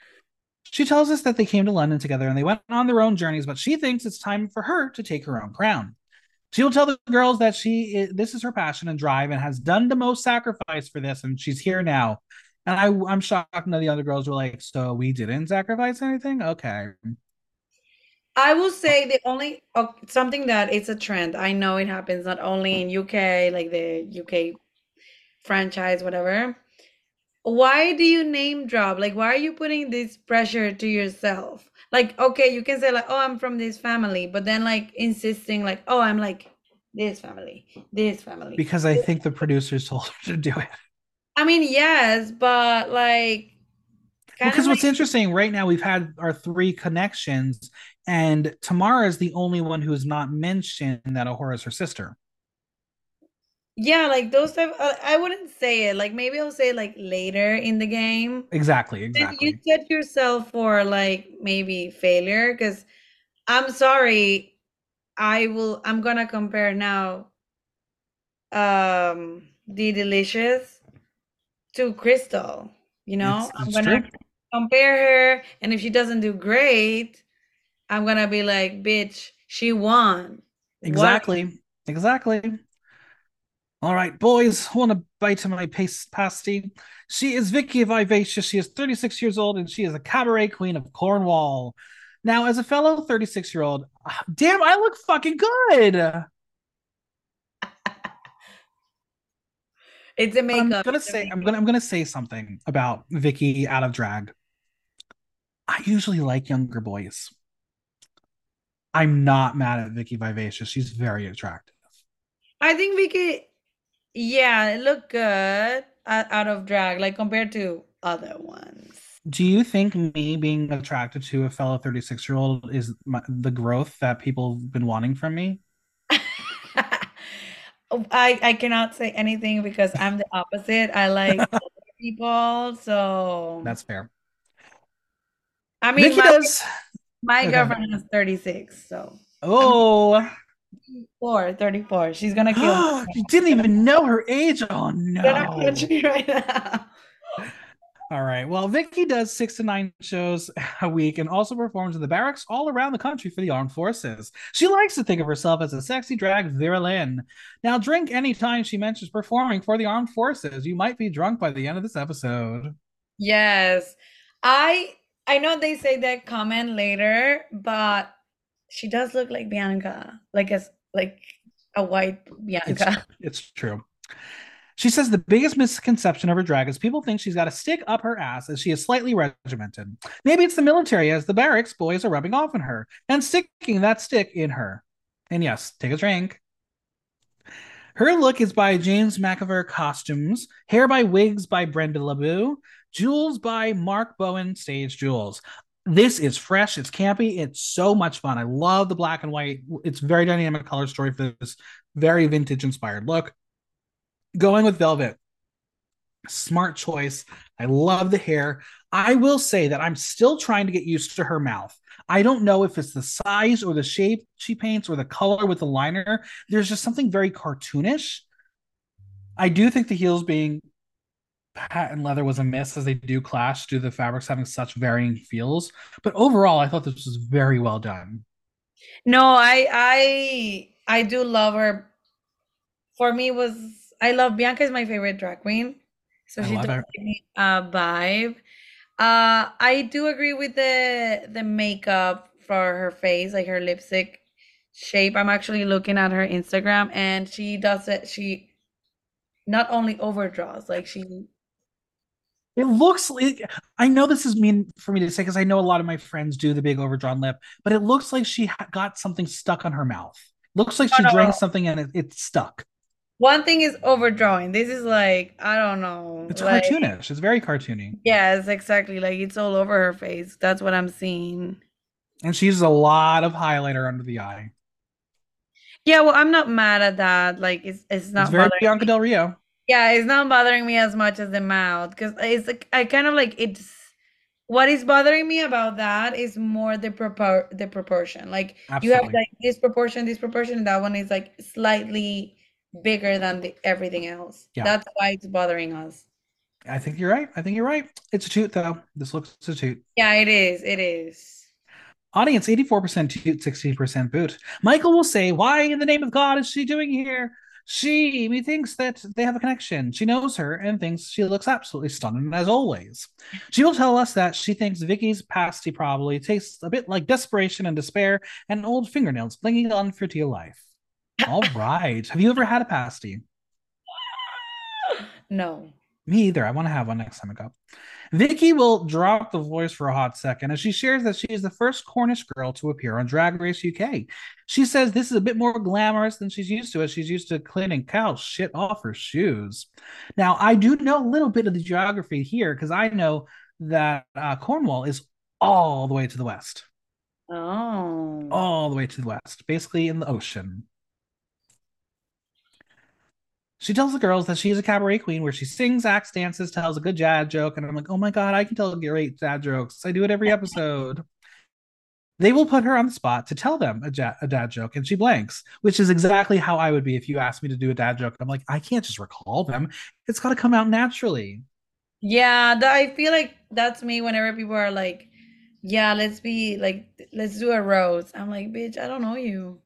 She tells us that they came to London together and they went on their own journeys, but she thinks it's time for her to take her own crown. She will tell the girls that she this is her passion and drive and has done the most sacrifice for this, and she's here now. And I, I'm shocked none of the other girls were like, "So we didn't sacrifice anything." Okay. I will say the only uh, something that it's a trend. I know it happens not only in UK, like the UK franchise, whatever why do you name drop? Like, why are you putting this pressure to yourself? Like, okay, you can say like, oh, I'm from this family, but then like insisting like, oh, I'm like this family, this family. Because I think the producers told her to do it. I mean, yes, but like because well, what's interesting right now we've had our three connections and tomara is the only one who's not mentioned that A'Whora is her sister yeah, like those type. Uh, I wouldn't say it. Like maybe I'll say it like later in the game. Exactly. Exactly. you set yourself for like maybe failure because I'm sorry. I will. I'm gonna compare now. Um, the delicious to Crystal. You know, It's- I'm gonna true. compare her, and if she doesn't do great, I'm gonna be like, bitch, she won. What? Exactly. All right, boys, want to bite of my paste pasty? She is Vicki Vivacious. She is 36 years old and she is a cabaret queen of Cornwall. Now, as a fellow 36 year old, damn, I look fucking good. It's a I'm gonna it's say I'm gonna I'm gonna say something about Vicki out of drag. I usually like younger boys. I'm not mad at Vicki Vivacious. She's very attractive. I think Vicki, yeah, it looked good out, out of drag, like compared to other ones. Do you think me being attracted to a fellow 36 year old is my, the growth that people have been wanting from me? I I cannot say anything because I'm the opposite. I like people, so That's fair. I mean, Vicki my, does. my Okay. girlfriend is 36, so Oh, four, 34. She's gonna kill me. you didn't even know her age. Oh She's gonna no. punch me right now. All right. Well, Vicki does six to nine shows a week and also performs in the barracks all around the country for the armed forces. She likes to think of herself as a sexy drag Vera Lynn. Now, drink anytime she mentions performing for the armed forces. You might be drunk by the end of this episode. Yes. I I know they say that comment later, but she does look like Bianca, like a like a white Bianca. it's true. She says the biggest misconception of her drag is people think she's got a stick up her ass as she is slightly regimented. Maybe it's the military as the barracks boys are rubbing off on her and sticking that stick in her. And yes, take a drink. Her look is by James McAvoy Costumes, hair by Wigs by Brenda LeBeau, jewels by Mark Bowen Stage Jewels. This is fresh, it's campy, it's so much fun. I love the black and white. It's very dynamic color story for this very vintage inspired look. Going with velvet. Smart choice. I love the hair. I will say that I'm still trying to get used to her mouth. I don't know if it's the size or the shape she paints or the color with the liner. There's just something very cartoonish. I do think the heels being patent leather was a miss as they do clash due to the fabrics having such varying feels. But overall, I thought this was very well done. No, I I I do love her. For me, was I love Bianca is my favorite drag queen, so I she does give me a vibe. Uh, I do agree with the the makeup for her face, like her lipstick shape. I'm actually looking at her Instagram, and she does it. She not only overdraws, like she It looks like I know this is mean for me to say because I know a lot of my friends do the big overdrawn lip, but it looks like she ha- got something stuck on her mouth. Looks like she drank something and it, it's stuck. one thing is overdrawing. This is like I don't know, It's like cartoonish. It's very cartoony. yes, exactly. Like it's all over her face. That's what I'm seeing. And she uses a lot of highlighter under the eye. Yeah, well, I'm not mad at that. Like it's it's not It's very Bianca. Del Rio. Yeah, it's not bothering me as much as the mouth because it's like I kind of like it's what is bothering me about that is more the propor the proportion. Like you have Absolutely. like this proportion, this proportion, and that one is like slightly bigger than the everything else. Yeah. That's why it's bothering us. I think you're right. I think you're right. It's a toot though. This looks a toot. Yeah, it is. It is. Audience 84% toot, 16% boot. Michael will say, Why in the name of God is she doing here? She methinks that they have a connection. She knows her and thinks she looks absolutely stunning as always. She will tell us that she thinks Vicki's pasty probably tastes a bit like desperation and despair and old fingernails clinging on for dear life. All right. Have you ever had a pasty? No. Me either. I want to have one next time I go. Vicki will drop the voice for a hot second as she shares that she is the first Cornish girl to appear on Drag Race UK. She says this is a bit more glamorous than she's used to, as she's used to cleaning cow shit off her shoes. Now, I do know a little bit of the geography here because I know that uh, Cornwall is all the way to the west, Oh. all the way to the west, basically in the ocean. She tells the girls that she is a cabaret queen where she sings, acts, dances, tells a good dad joke. And I'm like, oh my God, I can tell great dad jokes. I do it every episode. they will put her on the spot to tell them a, ja- a dad joke and she blanks which is exactly how i would be if you asked me to do a dad joke i'm like i can't just recall them it's got to come out naturally Yeah, that, I feel like that's me whenever people are like, yeah, let's be like, let's do a roast. I'm like, bitch, I don't know you.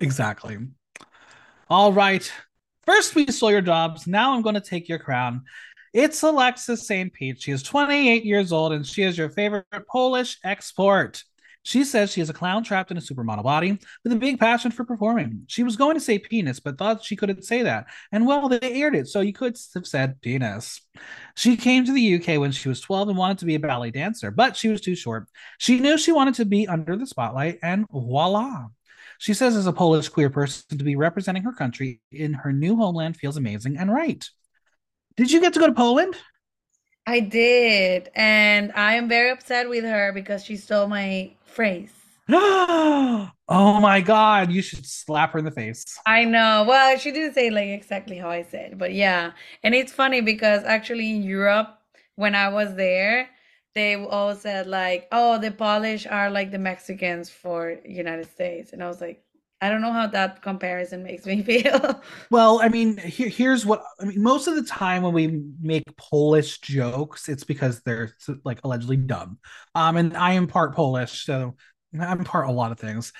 exactly all right first we stole your jobs now i'm going to take your crown it's Alexis Saint-Pete she is 28 years old and she is your favorite polish export she says she is a clown trapped in a supermodel body with a big passion for performing. She was going to say penis, but thought she couldn't say that. And well, they aired it, so you could have said penis. She came to the UK when she was 12 and wanted to be a ballet dancer, but she was too short. She knew she wanted to be under the spotlight, and voila. She says, as a Polish queer person, to be representing her country in her new homeland feels amazing and right. Did you get to go to Poland? I did. And I am very upset with her because she stole my phrase. oh my god, you should slap her in the face. I know. Well, she didn't say like exactly how I said, but yeah. And it's funny because actually in Europe, when I was there, they all said like, "Oh, the Polish are like the Mexicans for United States," and I was like, I don't know how that comparison makes me feel. Well, I mean, here, here's what I mean. Most of the time when we make Polish jokes, it's because they're like allegedly dumb. Um, and I am part Polish, so I'm part a lot of things,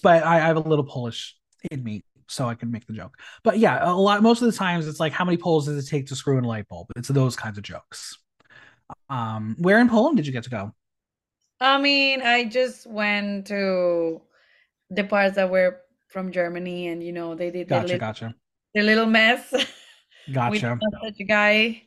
but I, I have a little Polish in me, so I can make the joke. But yeah, a lot. Most of the times, it's like how many poles does it take to screw in a light bulb? It's those kinds of jokes. Um, where in Poland did you get to go? I mean, I just went to the parts that were from Germany, and you know they did Gotcha, little, gotcha, their little mess gotcha. such a guy.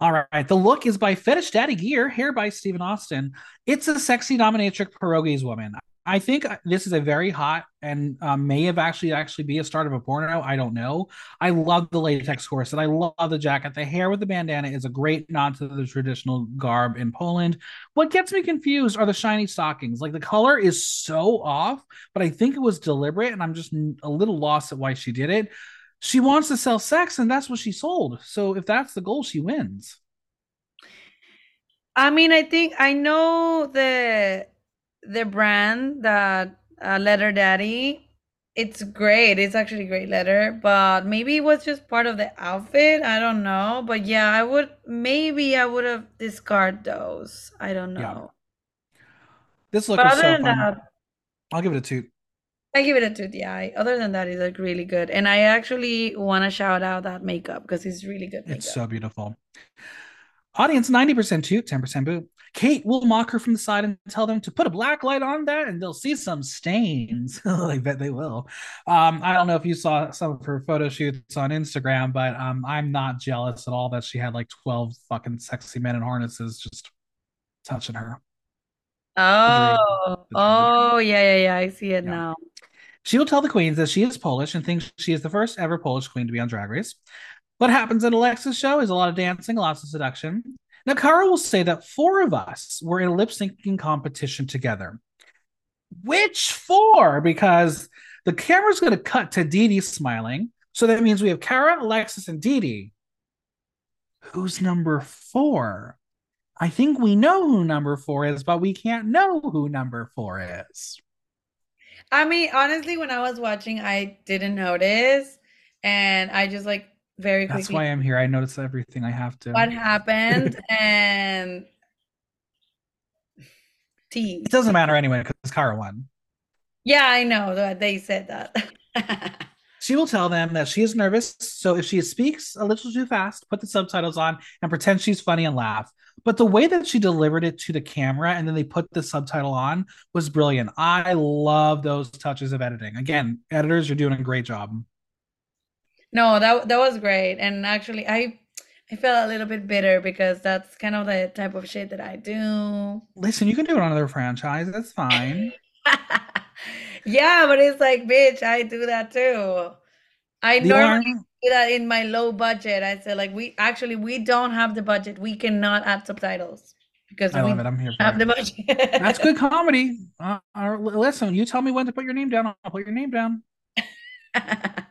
All right. The look is by Fetish Daddy Gear, hair by Stephen Austin. It's a sexy dominatrix pierogies woman. I think this is a very hot and um, may have actually actually be a start of a porno. I don't know. I love the latex corset. I love the jacket. The hair with the bandana is a great nod to the traditional garb in Poland. What gets me confused are the shiny stockings. Like the color is so off, but I think it was deliberate, and I'm just a little lost at why she did it she wants to sell sex and that's what she sold so if that's the goal she wins I mean, I think I know the the brand that uh, Letter Daddy. It's great. It's actually a great letter, but maybe it was just part of the outfit. I don't know. But yeah, I would maybe I would have discard those. I don't yeah know. this look But was other so than fun that, i'll give it a two I give it a two. Yeah. Other than that, it's like really good. And I actually want to shout out that makeup because it's really good it's so beautiful audience 90% toot 10% boo kate will mock her from the side and tell them to put a black light on that and they'll see some stains i bet they will um i don't know if you saw some of her photo shoots on instagram but um i'm not jealous at all that she had like 12 fucking sexy men in harnesses just touching her Oh, oh, yeah, yeah, yeah. I see it yeah now. She will tell the queens that she is Polish and thinks she is the first ever Polish queen to be on Drag Race. What happens at Alexa's show is a lot of dancing, lots of seduction. Now, Cara will say that four of us were in a lip syncing competition together. Which four? Because the camera's going to cut to Dee Dee smiling. So that means we have Cara, Alexis, and Dee Dee. Who's number four? I think we know who number four is, but we can't know who number four is. I mean, honestly, when I was watching, I didn't notice, and I just like very That's why I'm here. I notice everything I have to. what happened and um, T. It doesn't matter anyway because Cara won. Yeah, I know that they said that. She will tell them that she is nervous, so if she speaks a little too fast, put the subtitles on and pretend she's funny and laugh. But the way that she delivered it to the camera and then they put the subtitle on was brilliant. I love those touches of editing. Again, editors, you're doing a great job. No, that that was great. And actually, I I felt a little bit bitter because that's kind of the type of shit that I do. Listen, you can do it on another franchise. That's fine. Yeah, but it's like, bitch, I do that too. I The normally alarm. do that in my low budget. I said like we actually we don't have the budget. We cannot add subtitles because I we love it. I'm here for have it. the budget. That's good comedy. Uh, uh, listen, you tell me when to put your name down. I'll put your name down.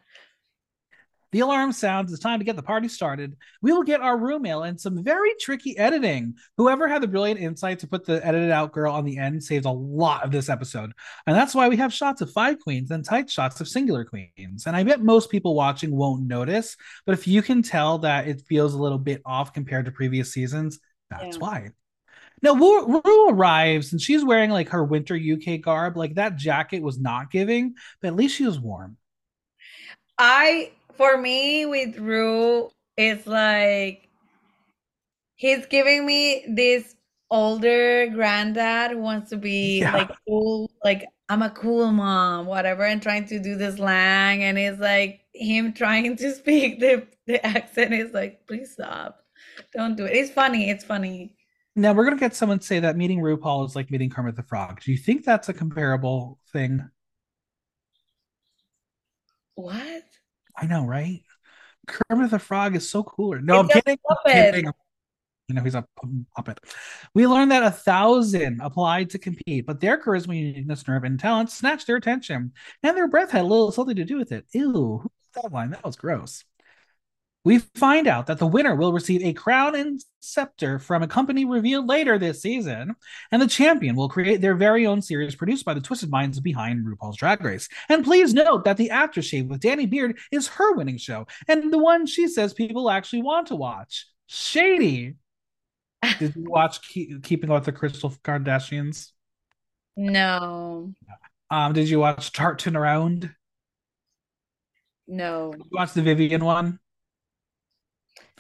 The alarm sounds. It's time to get the party started. We will get our room mail and some very tricky editing. Whoever had the brilliant insight to put the edited out girl on the end saved a lot of this episode. And that's why we have shots of five queens and tight shots of singular queens. And I bet most people watching won't notice, but if you can tell that it feels a little bit off compared to previous seasons, that's yeah. why. Now, Rue arrives and she's wearing like her winter UK garb. Like that jacket was not giving, but at least she was warm. I for me with Rue, it's like he's giving me this older granddad who wants to be yeah. like cool, like I'm a cool mom, whatever, and trying to do this slang, and it's like him trying to speak the the accent is like, please stop, don't do it. It's funny. It's funny. Now we're gonna get someone to say that meeting RuPaul is like meeting Kermit the Frog. Do you think that's a comparable thing? What? I know, right? Kermit the Frog is so cooler. No, it's I'm kidding. I'm kidding. You know, he's a puppet. We learned that a thousand applied to compete, but their charisma, uniqueness, nerve, and talent snatched their attention, and their breath had a little something to do with it. Ew, that line? That was gross we find out that the winner will receive a crown and scepter from a company revealed later this season, and the champion will create their very own series produced by the twisted minds behind RuPaul's Drag Race. And please note that the aftershave with Danny Beard is her winning show, and the one she says people actually want to watch. Shady. Did you watch Keep, Keeping Up with the Crystal Kardashians? No. Um, did you watch Tartan Around? No. Did you watch the Vivian one?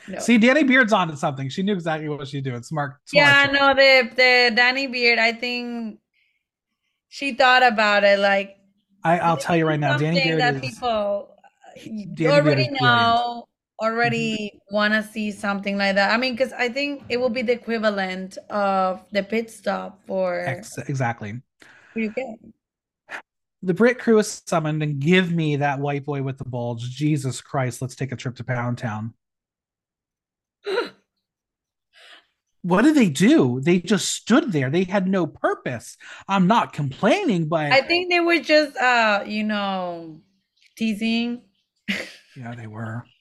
No. See, Danny Beard's onto something. She knew exactly what she was doing. Smart. smart yeah, no, the the Danny Beard. I think she thought about it. Like, I, will tell you right now, Danny Beard that is, people Danny already Beard know, already mm-hmm. want to see something like that. I mean, because I think it will be the equivalent of the pit stop for Ex- exactly. UK. The Brit crew is summoned and give me that white boy with the bulge. Jesus Christ, let's take a trip to Pound Town. What did they do? They just stood there. They had no purpose. I'm not complaining, but I think they were just uh, you know, teasing. yeah, they were.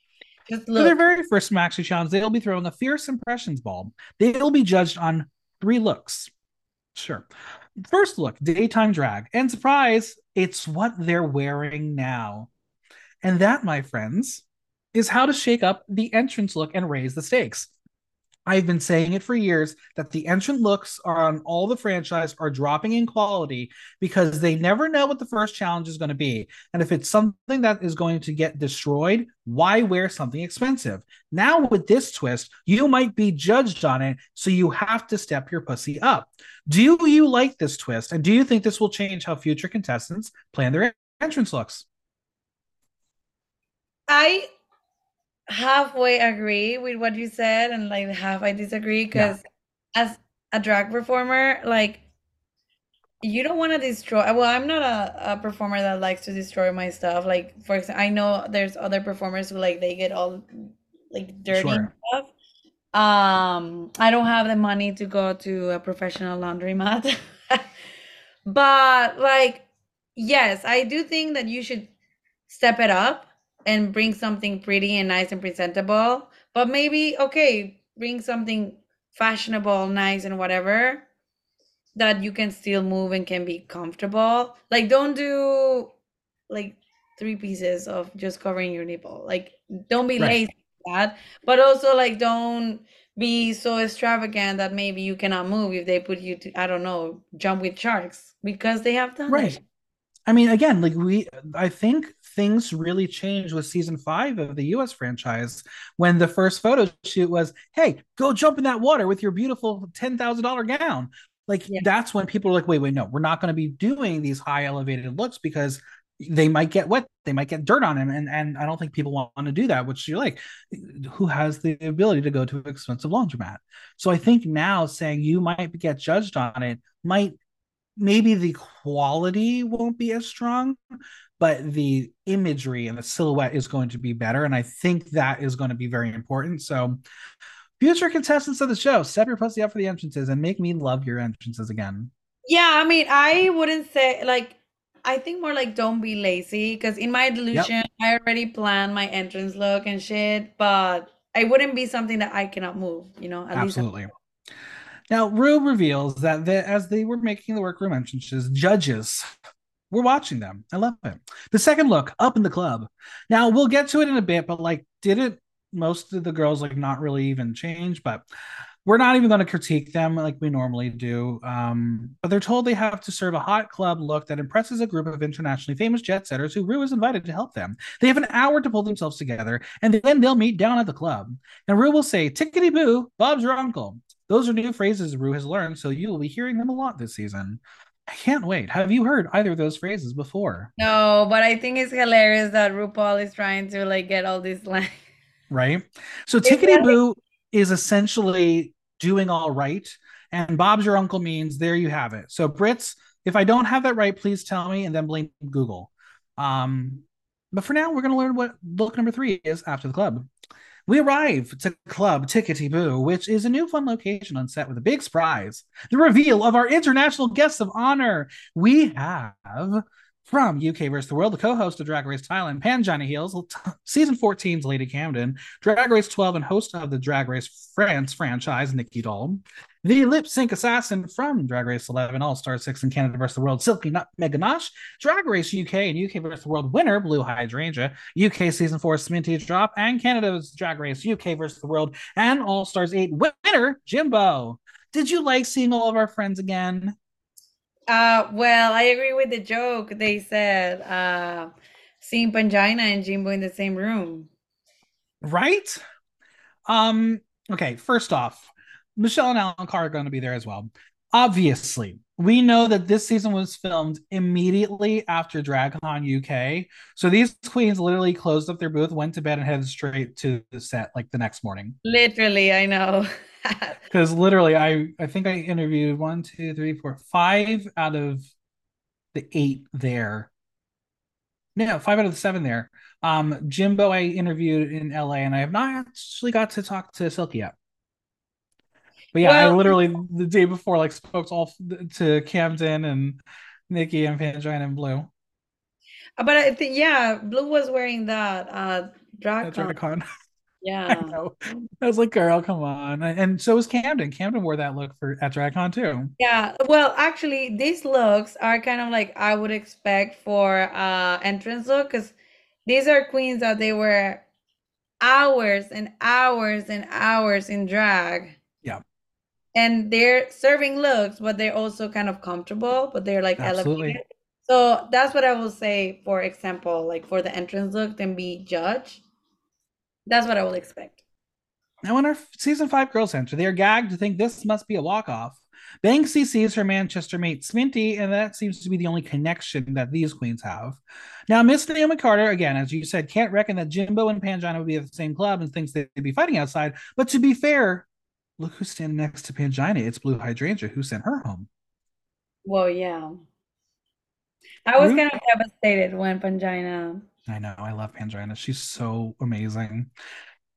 Just look. For their very first Maxi Challenge, they'll be throwing a fierce impressions ball. They'll be judged on three looks. Sure. First look, daytime drag. And surprise, it's what they're wearing now. And that, my friends, is how to shake up the entrance look and raise the stakes. I've been saying it for years that the entrant looks on all the franchise are dropping in quality because they never know what the first challenge is going to be. And if it's something that is going to get destroyed, why wear something expensive? Now, with this twist, you might be judged on it, so you have to step your pussy up. Do you like this twist? And do you think this will change how future contestants plan their entrance looks? I halfway agree with what you said and like half I disagree because yeah. as a drag performer, like you don't want to destroy well i'm not a, a performer that likes to destroy my stuff like for example i know there's other performers who like they get all like dirty sure. stuff um i don't have the money to go to a professional laundromat but like yes i do think that you should step it up and bring something pretty and nice and presentable. But maybe, okay, bring something fashionable, nice, and whatever that you can still move and can be comfortable. Like, don't do like three pieces of just covering your nipple. Like, don't be right. lazy that. But also, like, don't be so extravagant that maybe you cannot move if they put you to, I don't know, jump with sharks because they have done right. I mean, again, like we, I think things really changed with season five of the US franchise when the first photo shoot was, hey, go jump in that water with your beautiful $10,000 gown. Like, yeah. that's when people are like, wait, wait, no, we're not going to be doing these high elevated looks because they might get wet, they might get dirt on them. And, and I don't think people want to do that, which you're like, who has the ability to go to an expensive laundromat? So I think now saying you might get judged on it might maybe the quality won't be as strong, but the imagery and the silhouette is going to be better. And I think that is going to be very important. So, future contestants of the show, step your pussy up for the entrances and make me love your entrances again. Yeah, I mean, I wouldn't say like I think more like don't be lazy because in my delusion, yep. I already planned my entrance look and shit, but I wouldn't be something that I cannot move, you know? Absolutely. Now, Rue reveals that they, as they were making the workroom entrances, judges were watching them. I love it. The second look, up in the club. Now, we'll get to it in a bit, but like, didn't most of the girls like not really even change? But we're not even going to critique them like we normally do. Um, but they're told they have to serve a hot club look that impresses a group of internationally famous jet setters who Rue is invited to help them. They have an hour to pull themselves together, and then they'll meet down at the club. And Rue will say, Tickety boo, Bob's your uncle. Those are new phrases Rue has learned, so you will be hearing them a lot this season. I can't wait. Have you heard either of those phrases before? No, but I think it's hilarious that RuPaul is trying to like get all these like right. So Tickety Boo is essentially doing all right. And Bob's your uncle means there you have it. So Brits, if I don't have that right, please tell me and then blame Google. Um, but for now, we're going to learn what look number three is after the club. We arrive to Club Tickety Boo, which is a new fun location on set with a big surprise the reveal of our international guests of honor. We have from UK vs. the World, the co-host of Drag Race Thailand, Pangina Heels, season 14's Lady Camden, Drag Race 12 and host of the Drag Race France franchise, Nikki Doll, the lip sync assassin from Drag Race 11, All Star 6 in Canada vs. the World, Silky Nutmeg Ganache, Drag Race UK and UK vs. the World winner, Blue Hydrangea, UK season 4 Sminty Drop, and Canada's Drag Race UK vs. the World, and All Stars 8 winner, Jimbo. Did you like seeing all of our friends again? Uh, well, I agree with the joke. They said uh, seeing Pangina and Jimbo in the same room. Right? Um, okay, first off, Michelle and Alan Carr are going to be there as well. Obviously, we know that this season was filmed immediately after DragCon UK. So these queens literally closed up their booth, went to bed, and headed straight to the set like the next morning. Literally, I know. because literally i i think i interviewed one two three four five out of the eight there. No five out of the seven there. Um jimbo i interviewed in la and i have not actually got to talk to silky yet. But yeah well, i literally the day before like spoke to all to camden and nikki and pangina and blue. But i think yeah blue was wearing that uh DragCon. Yeah. I know. I was like, girl, come on. And so was Camden. Camden wore that look for at DragCon too. Yeah. Well, actually, these looks are kind of like I would expect for uh entrance look because these are queens that they were hours and hours and hours in drag. Yeah. And they're serving looks, but they're also kind of comfortable, but they're like Absolutely. elevated. So that's what I will say, for example, like for the entrance look, then be judged that's what I will expect. Now, when our season five girls enter, they are gagged to think this must be a walk off. Banksie sees her Manchester mate Sminty, and that seems to be the only connection that these queens have. Now, Miss Naomi Carter, again, as you said, can't reckon that Jimbo and Pangina would be at the same club and thinks they'd be fighting outside. But to be fair, look who's standing next to Pangina. It's Blue Hydrangea who sent her home. Well, yeah. I was kind of devastated when Pangina I know. I love Pangina. She's so amazing.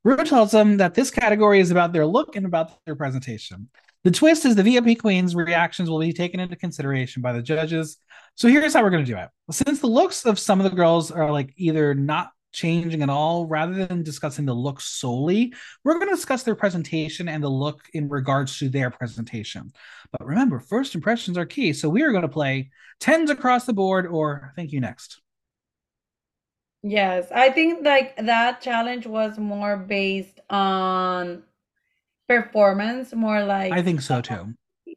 Rue tells them that this category is about their look and about their presentation. The twist is the VIP queens' reactions will be taken into consideration by the judges. So here's how we're going to do it. Since the looks of some of the girls are like either not changing at all, rather than discussing the look solely, we're going to discuss their presentation and the look in regards to their presentation. But remember, first impressions are key. So we are going to play tens across the board or thank you next. Yes, I think like that challenge was more based on performance, more like I think so too.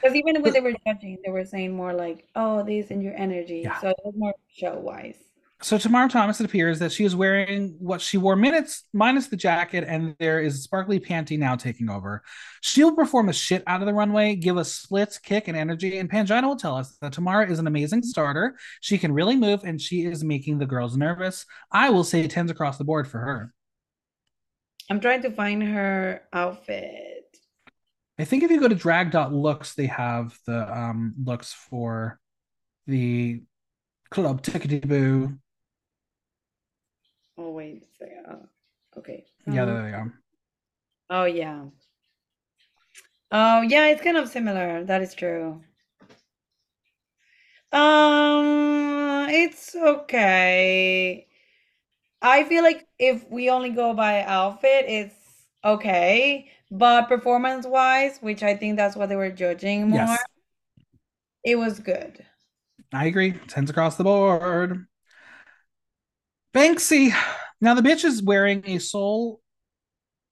Because even when they were judging, they were saying more like, "Oh, this and your energy." Yeah. So it was more show wise. So Tomara Thomas, it appears that she is wearing what she wore minutes minus the jacket, and there is a sparkly panty now taking over. She'll perform the shit out of the runway, give us splits, kick, and energy. And Pangina will tell us that Tomara is an amazing starter. She can really move, and she is making the girls nervous. I will say tens across the board for her. I'm trying to find her outfit. I think if you go to drag.looks, they have the um looks for the club tickety boo Oh wait a second. Uh, okay. Yeah, um, there they go. Oh yeah. Oh yeah, it's kind of similar. That is true. Um, it's okay. I feel like if we only go by outfit, it's okay. But performance wise, which I think that's what they were judging more, yes. it was good. I agree. Tens across the board. Banksie. Now the bitch is wearing a soul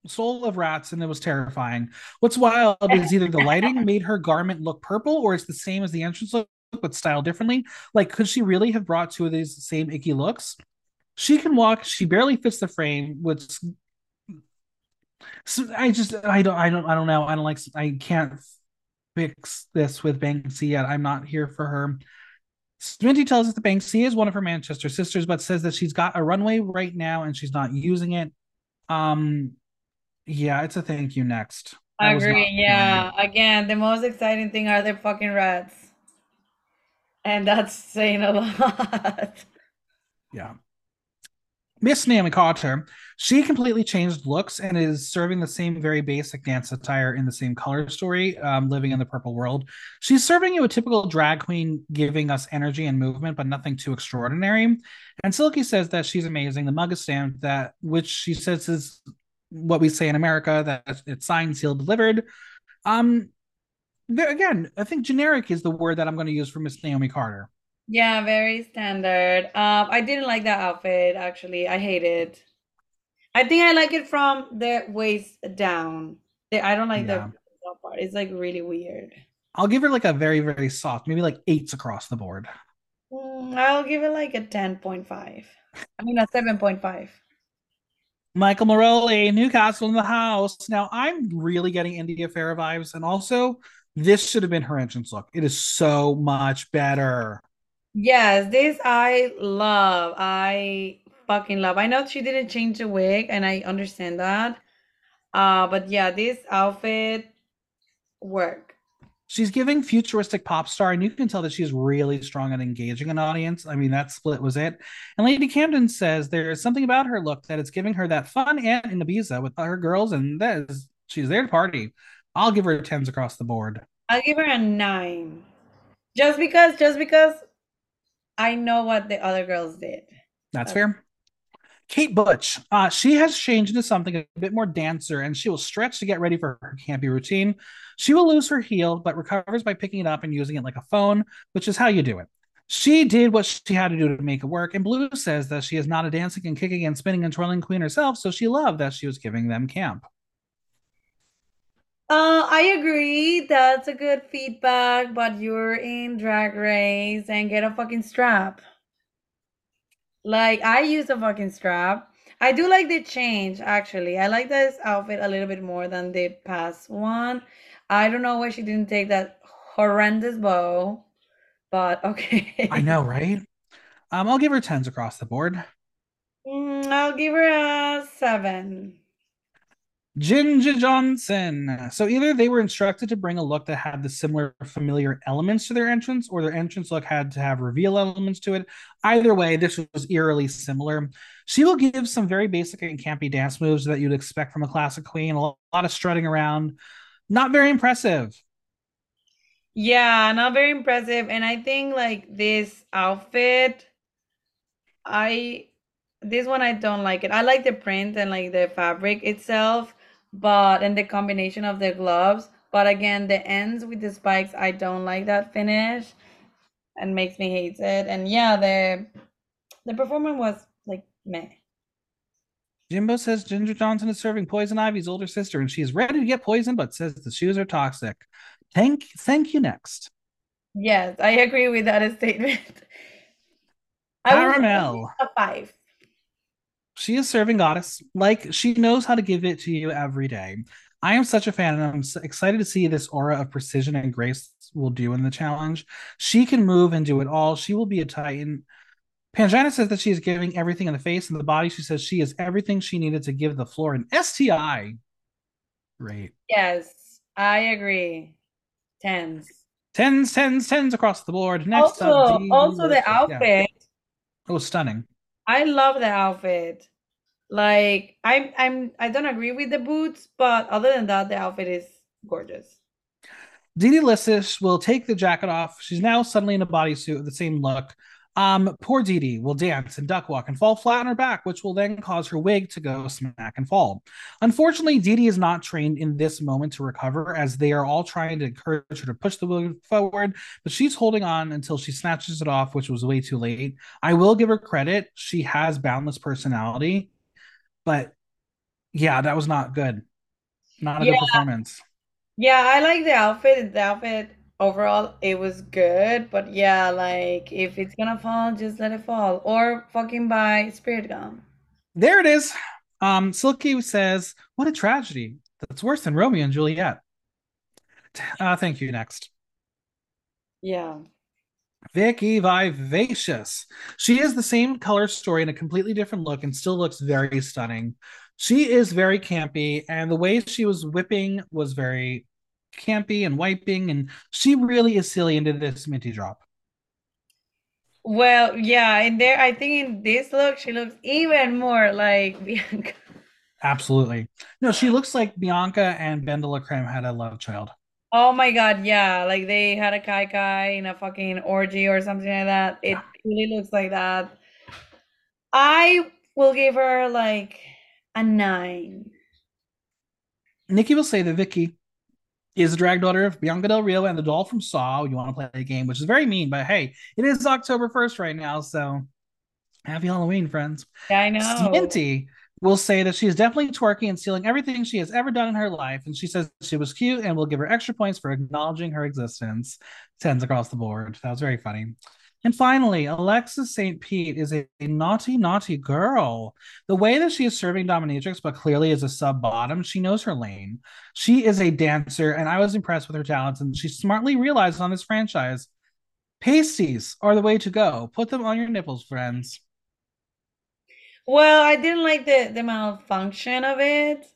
soul of rats and it was terrifying. What's wild is either the lighting made her garment look purple or it's the same as the entrance look but styled differently. Like, could she really have brought two of these same icky looks? She can walk. She barely fits the frame, which so I just I don't I don't I don't know. I don't like I can't fix this with Banksie yet. I'm not here for her. Sminty tells us that Banksie is one of her Manchester sisters, but says that she's got a runway right now and she's not using it. Um, yeah, it's a thank you next. I agree. Yeah, again, the most exciting thing are the fucking rats, and that's saying a lot. Yeah. Miss Naomi Carter, she completely changed looks and is serving the same very basic dance attire in the same color story, um, living in the purple world. She's serving you a typical drag queen, giving us energy and movement, but nothing too extraordinary. And Silky says that she's amazing. The mug is stamped that, which she says is what we say in America, that it's signed, sealed, delivered. Um, again, I think generic is the word that I'm going to use for Miss Naomi Carter. Yeah, very standard. Um, I didn't like that outfit actually. I hate it. I think I like it from the waist down. I don't like yeah. the part. It's like really weird. I'll give her like a very very soft, maybe like eights across the board. Mm, I'll give it like a ten point five. I mean a seven point five. Michael Marouli, Newcastle in the house. Now I'm really getting India Ferrah vibes, and also this should have been her entrance look. It is so much better. Yes, this I love. I fucking love. I know she didn't change the wig, and I understand that. Uh, but yeah, this outfit work. She's giving futuristic pop star, and you can tell that she's really strong at engaging an audience. I mean, that split was it. And Lady Camden says there is something about her look that it's giving her that fun and in Ibiza with her girls, and that is she's there to party. I'll give her tens across the board. I'll give her a nine. Just because, just because I know what the other girls did. That's fair. Kate Butch, uh, she has changed into something a bit more dancer and she will stretch to get ready for her campy routine. She will lose her heel, but recovers by picking it up and using it like a phone, which is how you do it. She did what she had to do to make it work, and Blu says that she is not a dancing and kicking and spinning and twirling queen herself, so she loved that she was giving them camp. Uh, I agree. That's a good feedback, but you're in drag race and get a fucking strap. Like I use a fucking strap. I do like the change actually. I like this outfit a little bit more than the past one. I don't know why she didn't take that horrendous bow, but okay. I know, right? Um, I'll give her tens across the board. Mm, I'll give her a seven. Ginger Johnson. So either they were instructed to bring a look that had the similar familiar elements to their entrance, or their entrance look had to have reveal elements to it. Either way, this was eerily similar. She will give some very basic and campy dance moves that you'd expect from a classic queen. A lot of strutting around. Not very impressive. Yeah, not very impressive. And I think like this outfit, I this one I don't like it. I like the print and like the fabric itself but and the combination of the gloves but again the ends with the spikes i don't like that finish and makes me hate it and yeah the the performance was like meh Jimbo says Ginger Johnson is serving Poison Ivy's older sister, and she is ready to get poisoned, but says the shoes are toxic. Thank, thank you. Next. Yes, I agree with that statement. I Cara Melle. A five. She is serving goddess. Like she knows how to give it to you every day. I am such a fan, and I'm excited to see this aura of precision and grace will do in the challenge. She can move and do it all. She will be a titan. Pangina says that she is giving everything in the face and the body. She says she is everything she needed to give the floor an STI. Great. Yes, I agree. Tens. Tens, tens, tens across the board. Next also, up, also the outfit. Yeah. Oh, stunning. I love the outfit. Like I'm I'm I don't agree with the boots, but other than that, the outfit is gorgeous. DeDeLicious will take the jacket off. She's now suddenly in a bodysuit of the same look. Um, poor Didi will dance and duck walk and fall flat on her back, which will then cause her wig to go smack and fall. Unfortunately, Didi is not trained in this moment to recover, as they are all trying to encourage her to push the wig forward, but she's holding on until she snatches it off, which was way too late. I will give her credit; she has boundless personality, but yeah, that was not good. Not a Yeah. good performance. Yeah, I like the outfit. The outfit overall, it was good, but yeah, like if it's gonna fall, just let it fall. Or fucking buy Spirit Gum. There it is. Um, Silky says, "What a tragedy! That's worse than Romeo and Juliet." Uh, thank you. Next, Yeah. Vicki Vivacious. She is the same color story in a completely different look and still looks very stunning. She is very campy, and the way she was whipping was very campy and wiping, and she really is silly into this minty drop. Well, yeah, in there, I think in this look, she looks even more like Bianca. Absolutely. No, she looks like Bianca and BenDeLaCreme had a love child. Oh my God, yeah, like they had a kai kai in a fucking orgy or something like that. It really looks like that. I will give her like a nine. Nikki will say that Vicki is the drag daughter of Bianca Del Rio and the doll from Saw. You want to play a game, which is very mean, but hey, it is October 1st right now, so happy Halloween, friends. Yeah, I know. Sminty will say that she is definitely twerking and stealing everything she has ever done in her life, and she says she was cute and will give her extra points for acknowledging her existence. Tens across the board. That was very funny. And finally, Alexis Saint-Pete is a, a, naughty, naughty girl. The way that she is serving Dominatrix, but clearly is a sub bottom, she knows her lane. She is a dancer, and I was impressed with her talents. And she smartly realized on this franchise pasties are the way to go. Put them on your nipples, friends. Well, I didn't like the the malfunction of it.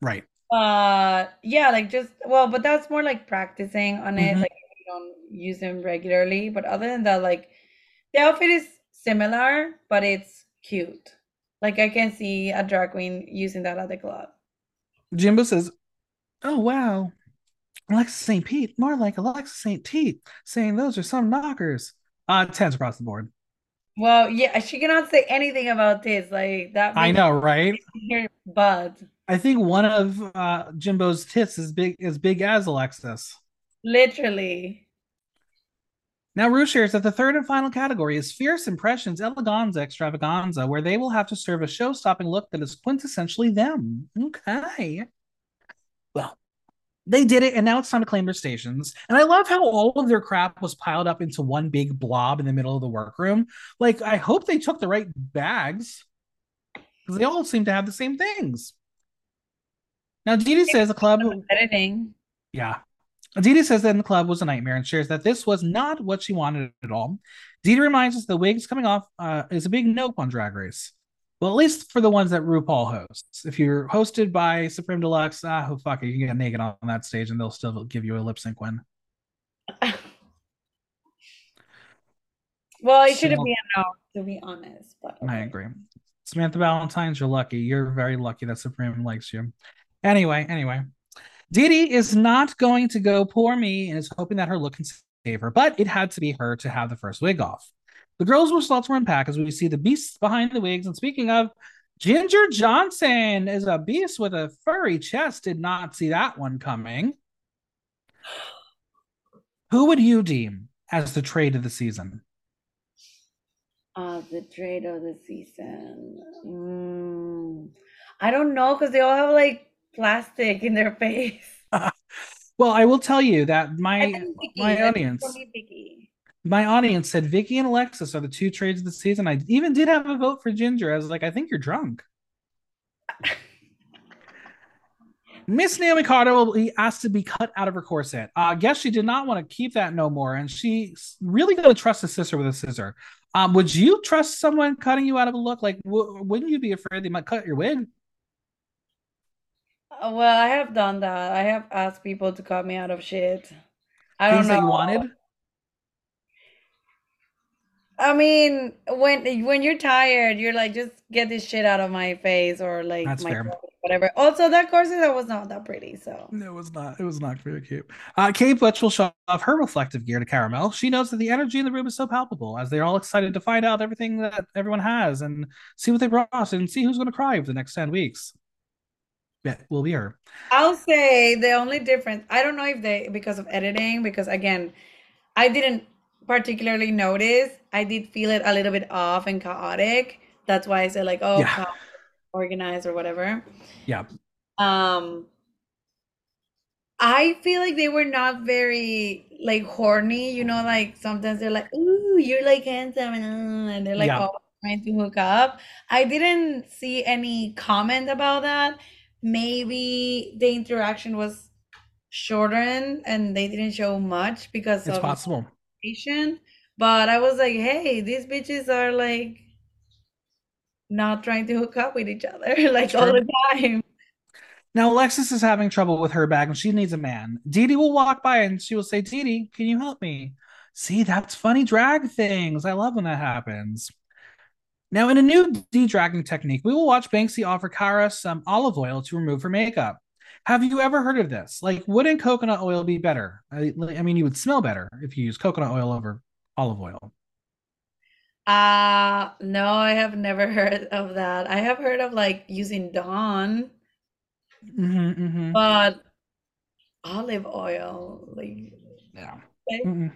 Right. Uh, yeah, like just well, but that's more like practicing on it. Mhm. Like you don't use them regularly, but other than that, like the outfit is similar, but it's cute. Like I can see a drag queen using that at the club. Jimbo says, "Oh wow, Alexis Saint-Pete, more like Alexis Saint-Pete, saying those are some knockers." Uh, tens across the board. Well, yeah, she cannot say anything about this. Like that. I know, right? But. I think one of uh, Jimbo's tits is big as big as Alexis. Literally. Now, Rue shares that the third and final category is Fierce Impressions Eleganza Extravaganza, where they will have to serve a show stopping look that is quintessentially them. Okay. Well, they did it, and now it's time to claim their stations. And I love how all of their crap was piled up into one big blob in the middle of the workroom. Like, I hope they took the right bags because they all seem to have the same things. Now, Didi says the club. Editing. Yeah. Didi says that in the club was a nightmare and shares that this was not what she wanted at all. Didi reminds us the wigs coming off uh, is a big nope on Drag Race. Well, at least for the ones that RuPaul hosts. If you're hosted by Supremme deLuxe, ah, who fuck it, you can get naked on that stage and they'll still give you a lip sync win. Well, it should have So- been a no, to be honest. But I agree. Samantha Ballentines, you're lucky. You're very lucky that Supremme likes you. Anyway, anyway. Didi is not going to go poor me and is hoping that her look can save her, but it had to be her to have the first wig off. The girls will start to unpack as we see the beasts behind the wigs. And speaking of, Ginger Johnson is a beast with a furry chest. Did not see that one coming. Who would you deem as the trade of the season? Uh, the trade of the season. Mm, I don't know because they all have like plastic in their face. Well, I will tell you that my my audience for me, Vicki. My audience said Vicki and Alexis are the two trades of the season. I even did have a vote for Ginger. I was like, I think you're drunk. Miss Naomi Carter will be asked to be cut out of her corset. Uh, I guess she did not want to keep that no more, and she's really going to trust a sister with a scissor. Um, would you trust someone cutting you out of a look? Like, w- wouldn't you be afraid they might cut your wig? Uh, well, I have done that. I have asked people to cut me out of shit. I Things don't know. that you wanted? I mean, when when you're tired, you're like, just get this shit out of my face, or like That's my fair. face, whatever. Also, that corset that was not that pretty. So it was not. It was not very cute. Uh, Kate Butch will show off her reflective gear to Cara Melle. She knows that the energy in the room is so palpable as they're all excited to find out everything that everyone has and see what they brought us and see who's going to cry for the next ten weeks. Yeah, will be her. I'll say the only difference. I don't know if they because of editing because again, I didn't particularly notice. I did feel it a little bit off and chaotic. That's why I said like, oh, yeah. organized or whatever. Yeah. Um I feel like they were not very like horny, you know, like sometimes they're like, ooh, you're like handsome and, and they're like yeah. oh, trying to hook up. I didn't see any comment about that. Maybe the interaction was shortened and they didn't show much because it's of possible. But I was like, hey, these bitches are like not trying to hook up with each other like all the time. Now Alexis is having trouble with her bag and she needs a man. Dee Dee will walk by and she will say, Dee Dee, can you help me? See, that's funny drag things. I love when that happens. Now, in a new de-dragging technique, we will watch Banksie offer Cara some olive oil to remove her makeup. Have you ever heard of this? Like, wouldn't coconut oil be better? I, I mean, you would smell better if you use coconut oil over olive oil. Uh no, I have never heard of that. I have heard of like using Dawn, mm-hmm, mm-hmm. but olive oil, like yeah. Okay.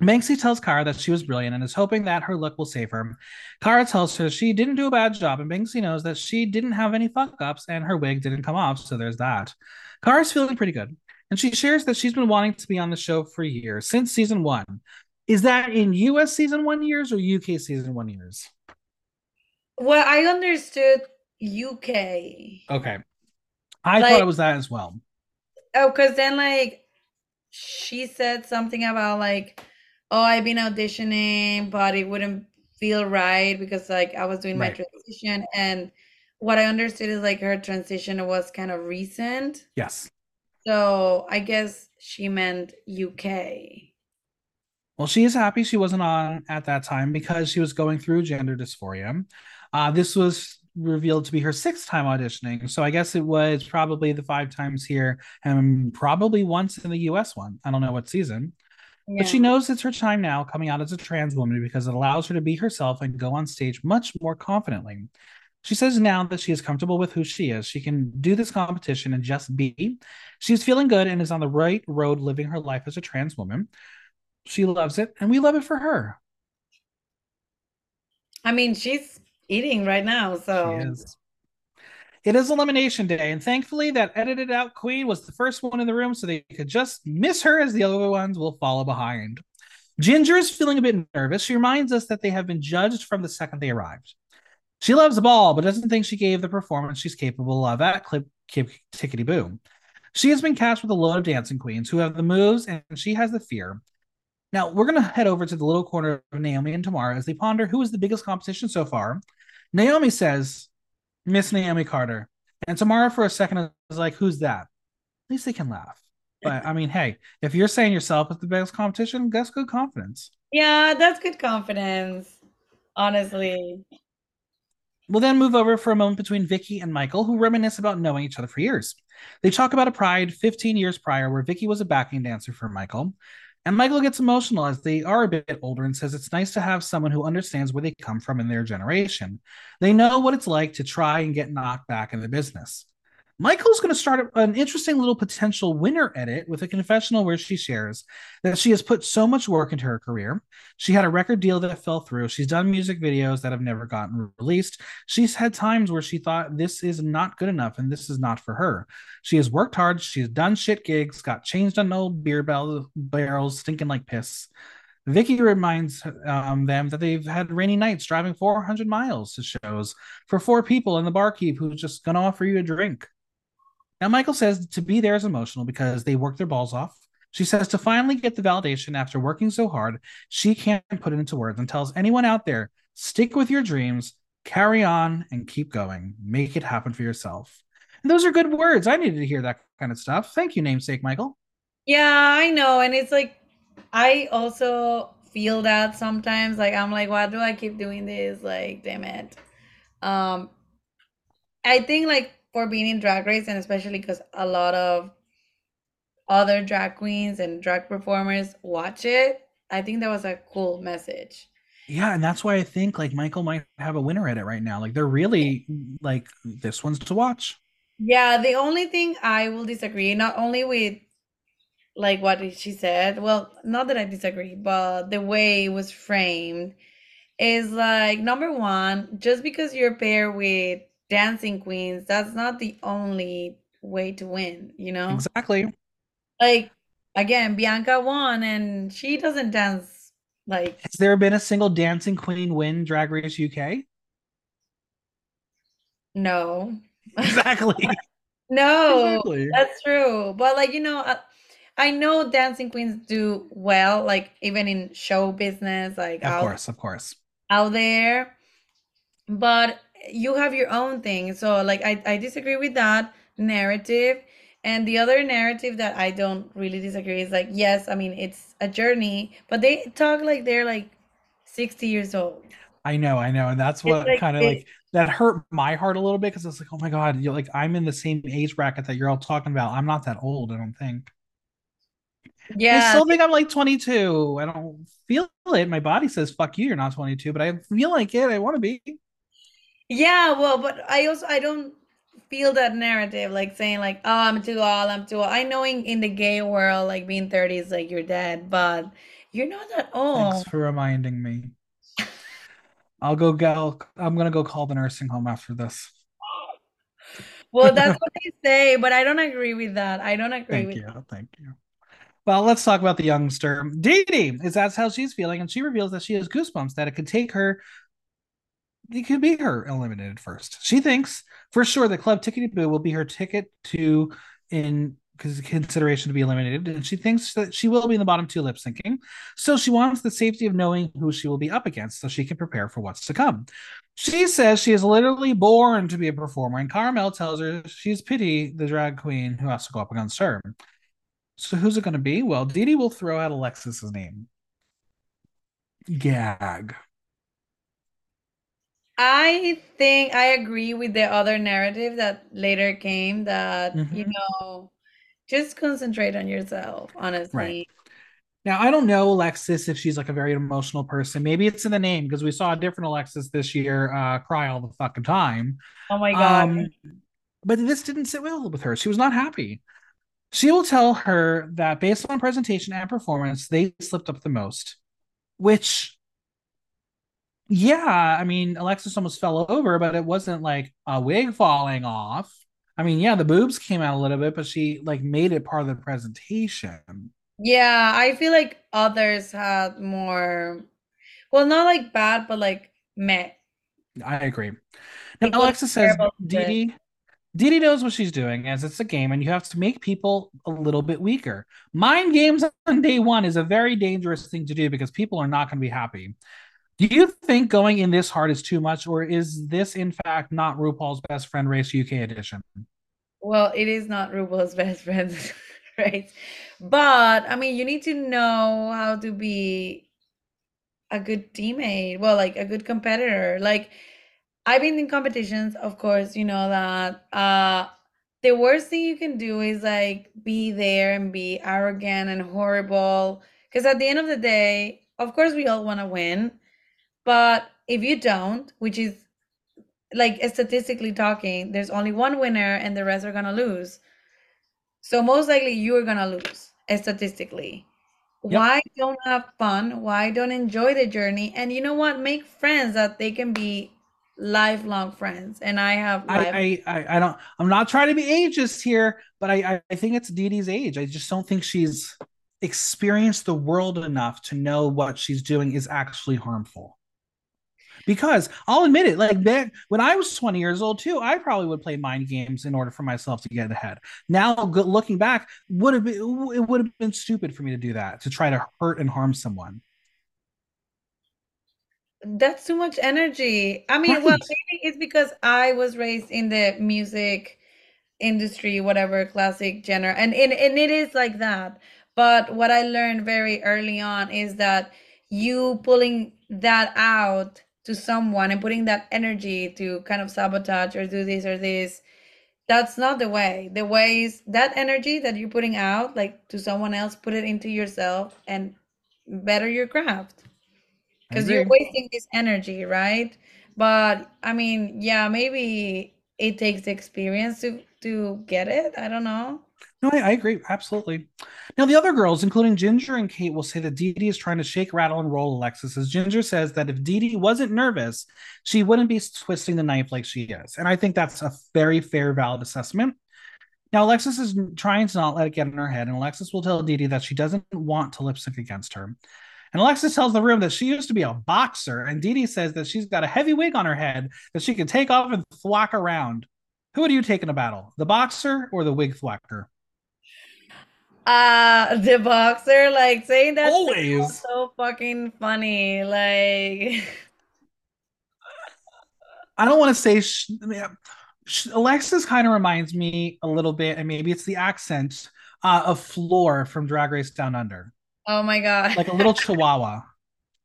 Banksie tells Cara that she was brilliant and is hoping that her look will save her. Cara tells her she didn't do a bad job, and Banksie knows that she didn't have any fuck ups and her wig didn't come off, so there's that. Cara's feeling pretty good, and she shares that she's been wanting to be on the show for years, since season one. Is that in US season one years or UK season one years? Well, I understood UK. Okay. I like, thought it was that as well. Oh, because then, like, she said something about, like, oh, I've been auditioning, but it wouldn't feel right because like I was doing right. my transition and what I understood is like her transition was kind of recent. Yes. So I guess she meant UK. Well, she is happy she wasn't on at that time because she was going through gender dysphoria. Uh, this was revealed to be her sixth time auditioning. So I guess it was probably the five times here and probably once in the US one. I don't know what season. But she knows it's her time now coming out as a trans woman because it allows her to be herself and go on stage much more confidently. She says now that she is comfortable with who she is, she can do this competition and just be. She's feeling good and is on the right road living her life as a trans woman. She loves it, and we love it for her. I mean, she's eating right now, so. She is. It is elimination day, and thankfully, that edited out queen was the first one in the room, so they could just miss her as the other ones will follow behind. Ginger is feeling a bit nervous. She reminds us that they have been judged from the second they arrived. She loves the ball, but doesn't think she gave the performance she's capable of at Clip Kip Tickety Boo. She has been cast with a load of dancing queens who have the moves, and she has the fear. Now, we're going to head over to the little corner of Naomi and Tomara as they ponder who is the biggest competition so far. Naomi says, Miss Naomi Carter. And Tomara for a second is like, who's that? At least they can laugh. But I mean, hey, if you're saying yourself is the best competition, that's good confidence. Yeah, that's good confidence. Honestly. We'll then move over for a moment between Vicki and Michael, who reminisce about knowing each other for years. They talk about a pride 15 years prior where Vicki was a backing dancer for Michael. And Michael gets emotional as they are a bit older and says it's nice to have someone who understands where they come from in their generation. They know what it's like to try and get knocked back in the business. Michael's going to start an interesting little potential winner edit with a confessional where she shares that she has put so much work into her career. She had a record deal that fell through. She's done music videos that have never gotten released. She's had times where she thought this is not good enough and this is not for her. She has worked hard. She's done shit gigs, got changed on old beer bell- barrels, stinking like piss. Vicki reminds um, them that they've had rainy nights driving 400 miles to shows for four people and the barkeep who's just going to offer you a drink. Now, Michael says to be there is emotional because they work their balls off. She says to finally get the validation after working so hard, she can't put it into words and tells anyone out there stick with your dreams, carry on, and keep going. Make it happen for yourself. And those are good words. I needed to hear that kind of stuff. Thank you, namesake Michael. Yeah, I know. And it's like, I also feel that sometimes. Like, I'm like, why do I keep doing this? Like, damn it. Um, I think like for being in drag race and especially because a lot of other drag queens and drag performers watch it, I think that was a cool message. Yeah, and that's why I think like Michael might have a winner at it right now. Like they're really like this one's to watch. Yeah, the only thing I will disagree, not only with like what she said, well, not that I disagree, but the way it was framed is like number one, just because you're paired with dancing queens, that's not the only way to win, you know? Exactly. Like again, Bianca won and she doesn't dance like Has there been a single dancing queen win Drag Race UK? no. Exactly. No, Exactly. that's true. But like, you know, I, I know dancing queens do well, like even in show business, like Of out course, of course. out there. But you have your own thing. So like I, I disagree with that narrative. And the other narrative that I don't really disagree is like, yes, I mean it's a journey, but they talk like they're like 60 years old. I know, I know, and that's what kind of like that hurt my heart a little bit because it's like, oh my god, you're like I'm in the same age bracket that you're all talking about. I'm not that old, I don't think. Yeah. I still think I'm like 22. I don't feel it. My body says fuck you, you're not 22, but I feel like it. I want to be. Yeah, well, but I also I don't feel that narrative like saying like, oh, I'm too old, I'm too old. I know in, in the gay world, like being 30 is like you're dead, but you're not that Thanks for reminding me. I'll go go. I'm gonna go call the nursing home after this. Well, that's what they say, but I don't agree with that. I don't agree Thank with you. Thank you. Well, let's talk about the youngster. Dee Dee is that's how she's feeling, and she reveals that she has goosebumps that it could take her it could be her eliminated first. She thinks for sure that Club Tickety Boo will be her ticket to in consideration to be eliminated, and she thinks that she will be in the bottom two lip syncing. So she wants the safety of knowing who she will be up against, so she can prepare for what's to come. She says she is literally born to be a performer, and Cara Melle tells her she's pity the drag queen who has to go up against her. So who's it going to be? Well, Dee Dee will throw out Alexis's name. Gag. I think I agree with the other narrative that later came that, you Mhm. know, just concentrate on yourself, honestly. Right. Now, I don't know Alexis if she's like a very emotional person. Maybe it's in the name because we saw a different Alexis this year uh, cry all the fucking time. Oh my God. Um, but this didn't sit well with her. She was not happy. She will tell her that based on presentation and performance, they slipped up the most, which, yeah, I mean, Alexis almost fell over, but it wasn't like a wig falling off. I mean, yeah, the boobs came out a little bit, but she like made it part of the presentation. Yeah, I feel like others had more, well, not like bad, but like meh. I agree. Now, People didn't Alexa care says about Dee it. Dee, Dee Dee knows what she's doing as it's a game and you have to make people a little bit weaker. Mind games on day one is a very dangerous thing to do because people are not going to be happy. Do you think going in this hard is too much, or is this in fact not RuPaul's Best Friend Race UK edition? Well, it is not RuPaul's best friend, right? But I mean, you need to know how to be a good teammate. Well, like a good competitor. Like I've been in competitions, of course, you know that uh the worst thing you can do is like be there and be arrogant and horrible. Because at the end of the day, of course, we all want to win. But if you don't, which is like statistically talking, there's only one winner and the rest are gonna lose. So most likely you're gonna lose eh, statistically. Yep. Why don't have fun? Why don't enjoy the journey? And you know what? Make friends that they can be lifelong friends. And I have. I, I, I, I don't. I'm not trying to be ageist here, but I, I think it's Dee Dee's age. I just don't think she's experienced the world enough to know what she's doing is actually harmful. Because I'll admit it, like back when I was 20 years old too, I probably would play mind games in order for myself to get ahead. Now, looking back, would have been it would have been stupid for me to do that to try to hurt and harm someone. That's too much energy. I mean, well, maybe it's because I was raised in the music industry, whatever classic genre, and and, and it is like that. But what I learned very early on is that you pulling that out to someone and putting that energy to kind of sabotage or do this or this that's not the way. The way is that energy that you're putting out like to someone else put it into yourself and better your craft. Because you're wasting this energy right? But i mean yeah maybe it takes experience to to get it. I don't know no, I, I, agree. Absolutely. Now, the other girls, including Ginger and Kate, will say that Dee Dee is trying to shake, rattle, and roll Alexis. As Ginger says that if Dee Dee wasn't nervous, she wouldn't be twisting the knife like she is. And I think that's a very fair, valid assessment. Now, Alexis is trying to not let it get in her head, and Alexis will tell Dee Dee that she doesn't want to lip sync against her. And Alexis tells the room that she used to be a boxer, and Dee Dee says that she's got a heavy wig on her head that she can take off and thwack around. Who would you take in a battle, the boxer or the wig thwacker? Uh, the boxer, like saying that always so fucking funny. Like, I don't want to say. Sh- sh- Alexis kind of reminds me a little bit, and maybe it's the accent uh, of Flor from Drag Race Down Under. Oh my god, like a little Chihuahua.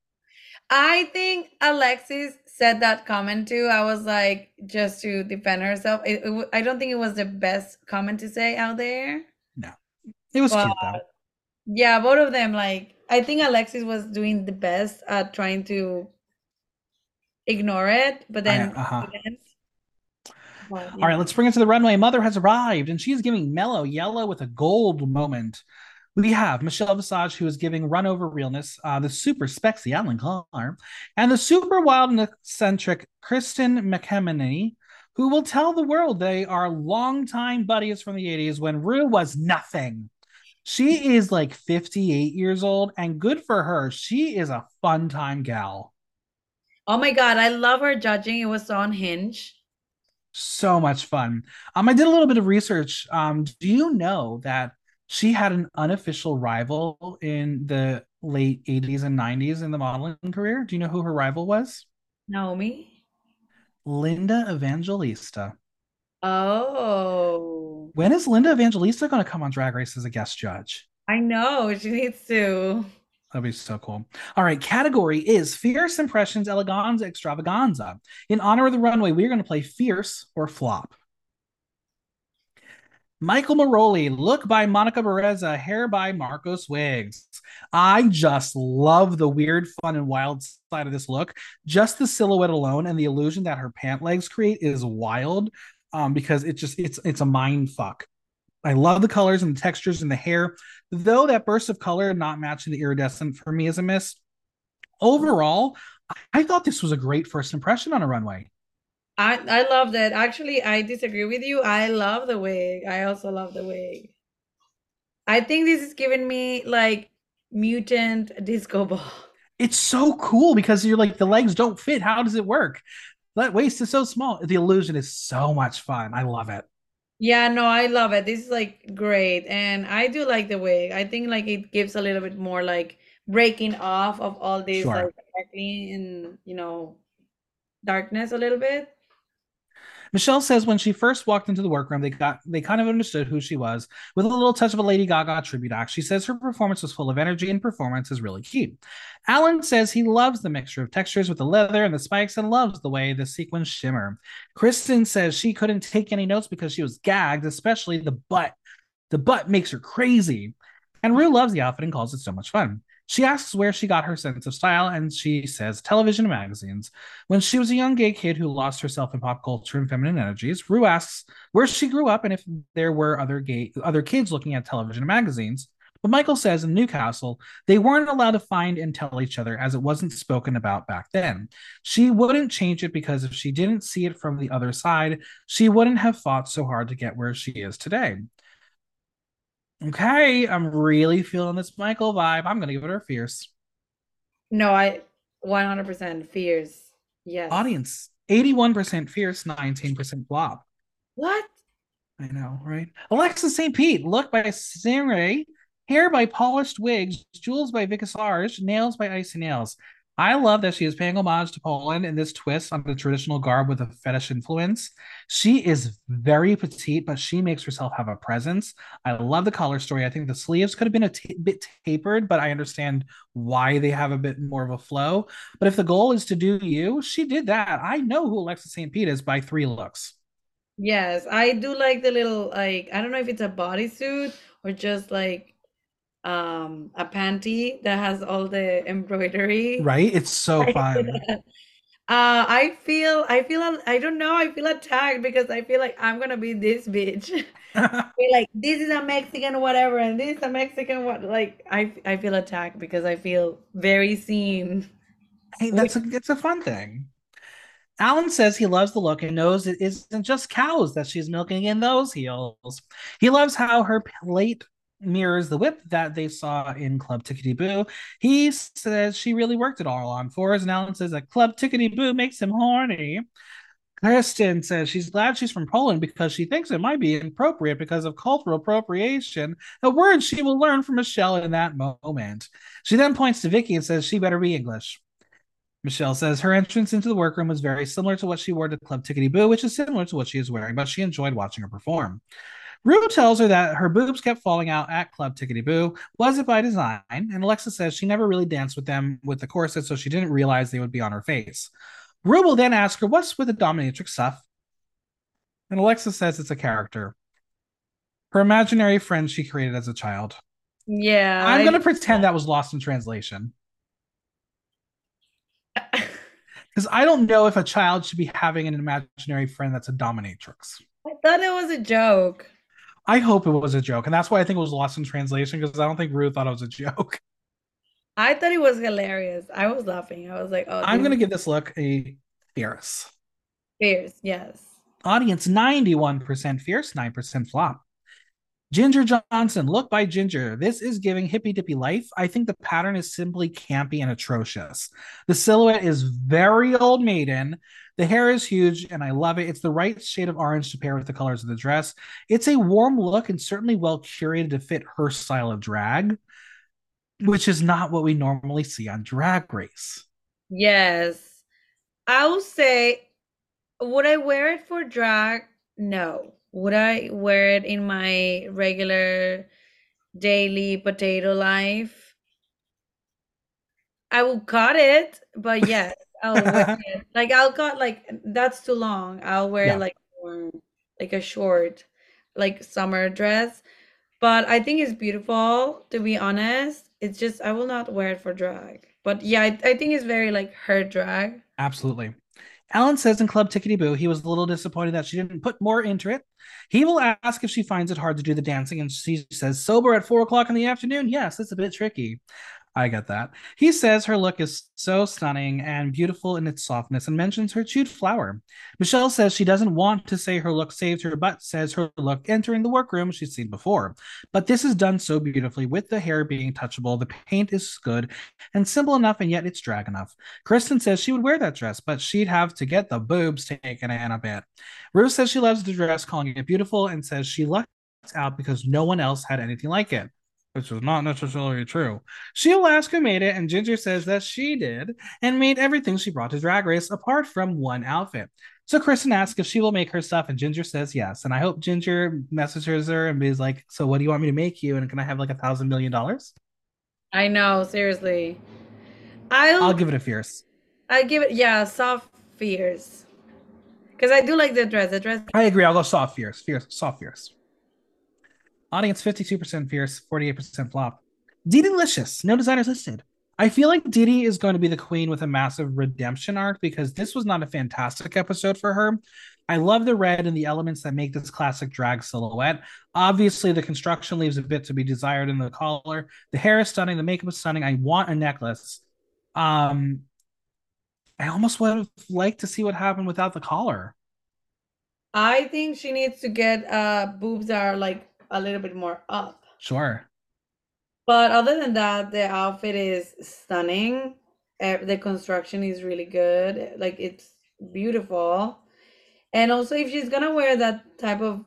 I think Alexis said that comment too. I was like, just to defend herself. It, it, I don't think it was the best comment to say out there. It was but, cute though. Yeah, both of them. Like I think Alexis was doing the best at trying to ignore it, but then. I, uh-huh. But, yeah. All right, let's bring it to the runway. Mother has arrived, and she's giving mellow yellow with a gold moment. We have Michelle Visage, who is giving run over realness, uh, the super spexy Alan Carr, and the super wild and eccentric Kristen McMenamy, who will tell the world they are longtime buddies from the 80s when Rue was nothing. She is like 58 years old, and good for her. She is a fun time gal. Oh my god, I love her judging. It was on Hinge. So much fun. Um, I did a little bit of research. Um, do you know that she had an unofficial rival in the late 80s and 90s in the modeling career? Do you know who her rival was? Naomi. Linda Evangelista. Oh. When is Linda Evangelista going to come on Drag Race as a guest judge? I know. She needs to. That'd be so cool. All right, category is Fierce Impressions Eleganza Extravaganza. In honor of the runway, we're going to play Fierce or Flop. Michael Marouli, look by Monica Bereza, hair by Marcos Wiggs. I just love the weird, fun, and wild side of this look. Just the silhouette alone and the illusion that her pant legs create is wild um, because it just it's it's a mind fuck. I love the colors and the textures and the hair, though that burst of color not matching the iridescent for me is a miss. Overall, I thought this was a great first impression on a runway. I I love that. Actually, I disagree with you. I love the wig. I also love the wig. I think this is giving me like mutant disco ball. It's so cool because you're like the legs don't fit. How does it work? That waist is so small. The illusion is so much fun. I love it. Yeah, no, I love it. This is like great. And I do like the wig. I think like it gives a little bit more like breaking off of all this sure. like in, you know, darkness a little bit. Michelle says when she first walked into the workroom, they got they kind of understood who she was with a little touch of a Lady Gaga tribute act. She says her performance was full of energy and performance is really key. Alan says he loves the mixture of textures with the leather and the spikes and loves the way the sequins shimmer. Kristen says she couldn't take any notes because she was gagged, especially the butt. The butt makes her crazy. And Rue loves the outfit and calls it so much fun. She asks where she got her sense of style, and she says television and magazines. When she was a young gay kid who lost herself in pop culture and feminine energies, Rue asks where she grew up and if there were other gay other kids looking at television and magazines. But Michael says in Newcastle, they weren't allowed to find and tell each other as it wasn't spoken about back then. She wouldn't change it because if she didn't see it from the other side, she wouldn't have fought so hard to get where she is today. Okay, I'm really feeling this Michael vibe. I'm gonna give it her fierce. No, I 100% fierce. Yes. Audience 81% fierce, 19% flop. What? I know, right? Alexa Saint-Pete, look by Stingray, hair by Polished Wigs, jewels by Vicasarge, nails by Icy Nails. I love that she is paying homage to Poland in this twist on the traditional garb with a fetish influence. She is very petite, but she makes herself have a presence. I love the color story. I think the sleeves could have been a t- bit tapered, but I understand why they have a bit more of a flow. But if the goal is to do you, she did that. I know who Alexa Saint-Pete is by three looks. Yes, I do like the little like I don't know if it's a bodysuit or just like um a panty that has all the embroidery. Right? It's so fun. uh I feel I feel I don't know, I feel attacked because I feel like I'm gonna be this bitch. like this is a Mexican whatever and this is a Mexican what like I I feel attacked because I feel very seen. Hey, that's a it's a fun thing. Alan says he loves the look and knows it isn't just cows that she's milking in those heels. He loves how her plate mirrors the whip that they saw in Club Tickety Boo. He says she really worked it all on fours, and Alan says that Club Tickety Boo makes him horny. Kristen says she's glad she's from Poland because she thinks it might be inappropriate because of cultural appropriation, a word she will learn from Michelle in that moment. She then points to Vicki and says she better be English. Michelle says her entrance into the workroom was very similar to what she wore to Club Tickety Boo, which is similar to what she is wearing, but she enjoyed watching her perform. Rue tells her that her boobs kept falling out at Club Tickety Boo. Was it by design? And Alexa says she never really danced with them with the corset, so she didn't realize they would be on her face. Rue will then ask her, What's with the dominatrix stuff? And Alexa says it's a character. Her imaginary friend she created as a child. Yeah. I'm I... going to pretend that was lost in translation. Because I don't know if a child should be having an imaginary friend that's a dominatrix. I thought it was a joke. I hope it was a joke, and that's why I think it was lost in translation because I don't think Ruth thought it was a joke. I thought it was hilarious. I was laughing. I was like, "Oh." I'm gonna give this look a fierce. Fierce, yes. Audience 91% fierce, 9% flop. Ginger Johnson, look by Ginger. This is giving hippy dippy life. I think the pattern is simply campy and atrocious. The silhouette is very old maiden. The hair is huge and I love it. It's the right shade of orange to pair with the colors of the dress. It's a warm look and certainly well curated to fit her style of drag, which is not what we normally see on Drag Race. Yes. I will say, would I wear it for drag? No. Would I wear it in my regular daily potato life? I will cut it, but yes, I'll wear it. Like I'll cut like that's too long. I'll wear yeah. like like a short, like summer dress. But I think it's beautiful, to be honest. It's just I will not wear it for drag. But yeah, I, I think it's very like her drag. Absolutely. Alan says in Club Tickety Boo he was a little disappointed that she didn't put more into it. He will ask if she finds it hard to do the dancing, and she says, Sober at four o'clock in the afternoon? Yes, it's a bit tricky. I get that. He says her look is so stunning and beautiful in its softness and mentions her chewed flower. Michelle says she doesn't want to say her look saved her, but says her look entering the workroom she's seen before. But this is done so beautifully with the hair being touchable, the paint is good and simple enough, and yet it's drag enough. Kristen says she would wear that dress, but she'd have to get the boobs taken in a bit. Ruth says she loves the dress, calling it beautiful, and says she lucked out because no one else had anything like it which was not necessarily true. She'll ask made it, and Ginger says that she did and made everything she brought to Drag Race apart from one outfit. So Kristen asks if she will make her stuff, and Ginger says yes. And I hope Ginger messages her and is like, "So what do you want me to make you? And can I have like a thousand million dollars?" I know, seriously. I'll I'll give it a fierce. I give it yeah, soft fierce. Because I do like the dress. The dress. I agree. I'll go soft fierce. Fierce. Soft fierce. Audience 52% fierce, 48% flop. DeDeLicious, no designers listed. I feel like Didi is going to be the queen with a massive redemption arc because this was not a fantastic episode for her. I love the red and the elements that make this classic drag silhouette. Obviously, the construction leaves a bit to be desired in the collar. The hair is stunning, the makeup is stunning. I want a necklace. Um, I almost would have liked to see what happened without the collar. I think she needs to get uh boobs that are like a little bit more up. Sure. But other than that, the outfit is stunning. The construction is really good. Like it's beautiful. And also, if she's gonna wear that type of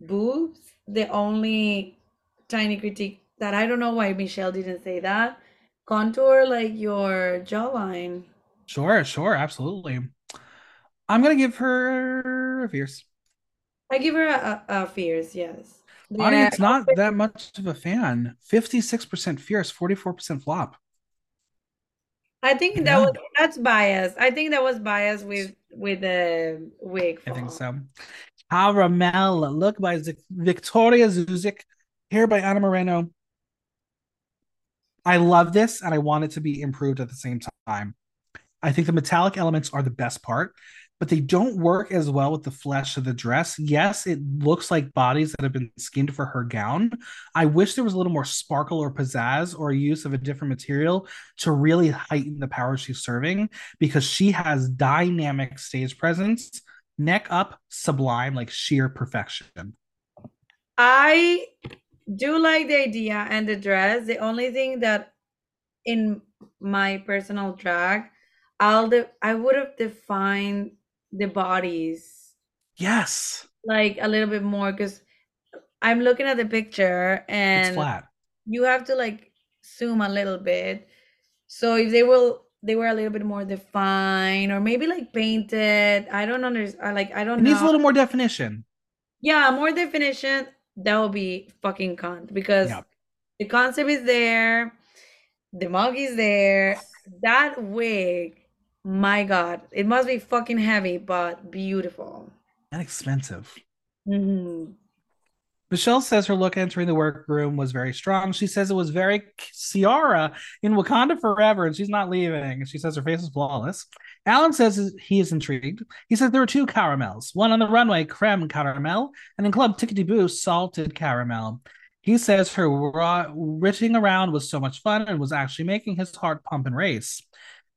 boobs, the only tiny critique that I don't know why Michelle didn't say that contour like your jawline. Sure, sure, absolutely. I'm gonna give her a fierce. I give her a, a, a fierce, yes. Audience not that much of a fan. 56% fierce, 44% flop. I think that was that's bias. I think that was bias with with the wig. I think so. Cara Melle, look by Z- Victoria Zuzik, hair by Anna Moreno. I love this and I want it to be improved at the same time. I think the metallic elements are the best part but they don't work as well with the flesh of the dress. Yes, it looks like bodies that have been skinned for her gown. I wish there was a little more sparkle or pizzazz or use of a different material to really heighten the power she's serving because she has dynamic stage presence, neck up, sublime, like sheer perfection. I do like the idea and the dress. The only thing that in my personal drag, I'll de- I would have defined the bodies. Yes. Like a little bit more because I'm looking at the picture and it's flat. You have to like zoom a little bit. So if they will they were a little bit more defined or maybe like painted. I don't understand. I like I don't it know. needs a little more definition. Yeah, more definition. That will be fucking cunt because the concept is there, the mug is there. That wig my God, it must be fucking heavy, but beautiful. And expensive. Mm-hmm. Michelle says her look entering the workroom was very strong. She says it was very Ciara in Wakanda Forever, and she's not leaving. She says her face is flawless. Alan says he is intrigued. He says there are two caramels, one on the runway, creme caramel, and in Club Tickety Boo, salted caramel. He says her writting around was so much fun and was actually making his heart pump and race.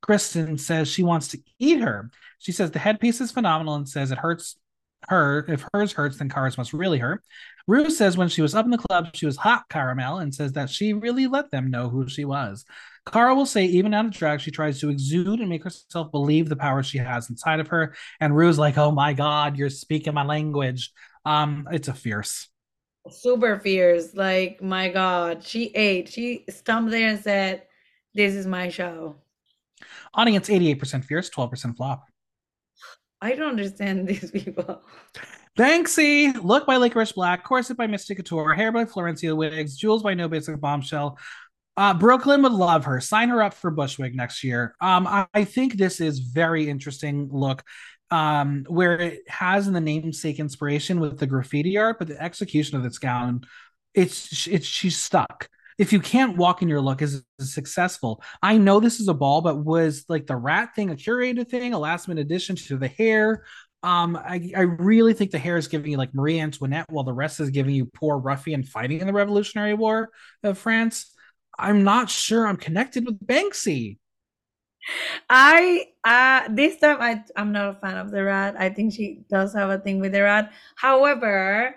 Kristen says she wants to eat her. She says the headpiece is phenomenal and says it hurts her. If hers hurts, then Cara's must really hurt. Rue says when she was up in the club, she was hot caramel and says that she really let them know who she was. Cara will say, even out of drag, she tries to exude and make herself believe the power she has inside of her. And Rue's like, oh my God, you're speaking my language. Um, it's a fierce. Super fierce. Like, my God. She ate. She stomped there and said, This is my show. Audience 88% fierce, 12% flop. I don't understand these people. Banksie, look by Licorice Black, corset by Mystic Couture, hair by Florencia Wigs, jewels by No Basic Bombshell. Uh, Brooklyn would love her. Sign her up for Bushwig next year. Um, I, I think this is very interesting look um, where it has in the namesake inspiration with the graffiti art, but the execution of this gown, it's it's she's stuck if you can't walk in your look is successful. I know this is a ball, but was like the rat thing a curated thing, a last minute addition to the hair? Um, I, I really think the hair is giving you like Marie Antoinette, while the rest is giving you poor ruffian fighting in the Revolutionary War of France. I'm not sure I'm connected with Banksie. I uh this time I I'm not a fan of the rat. I think she does have a thing with the rat. However,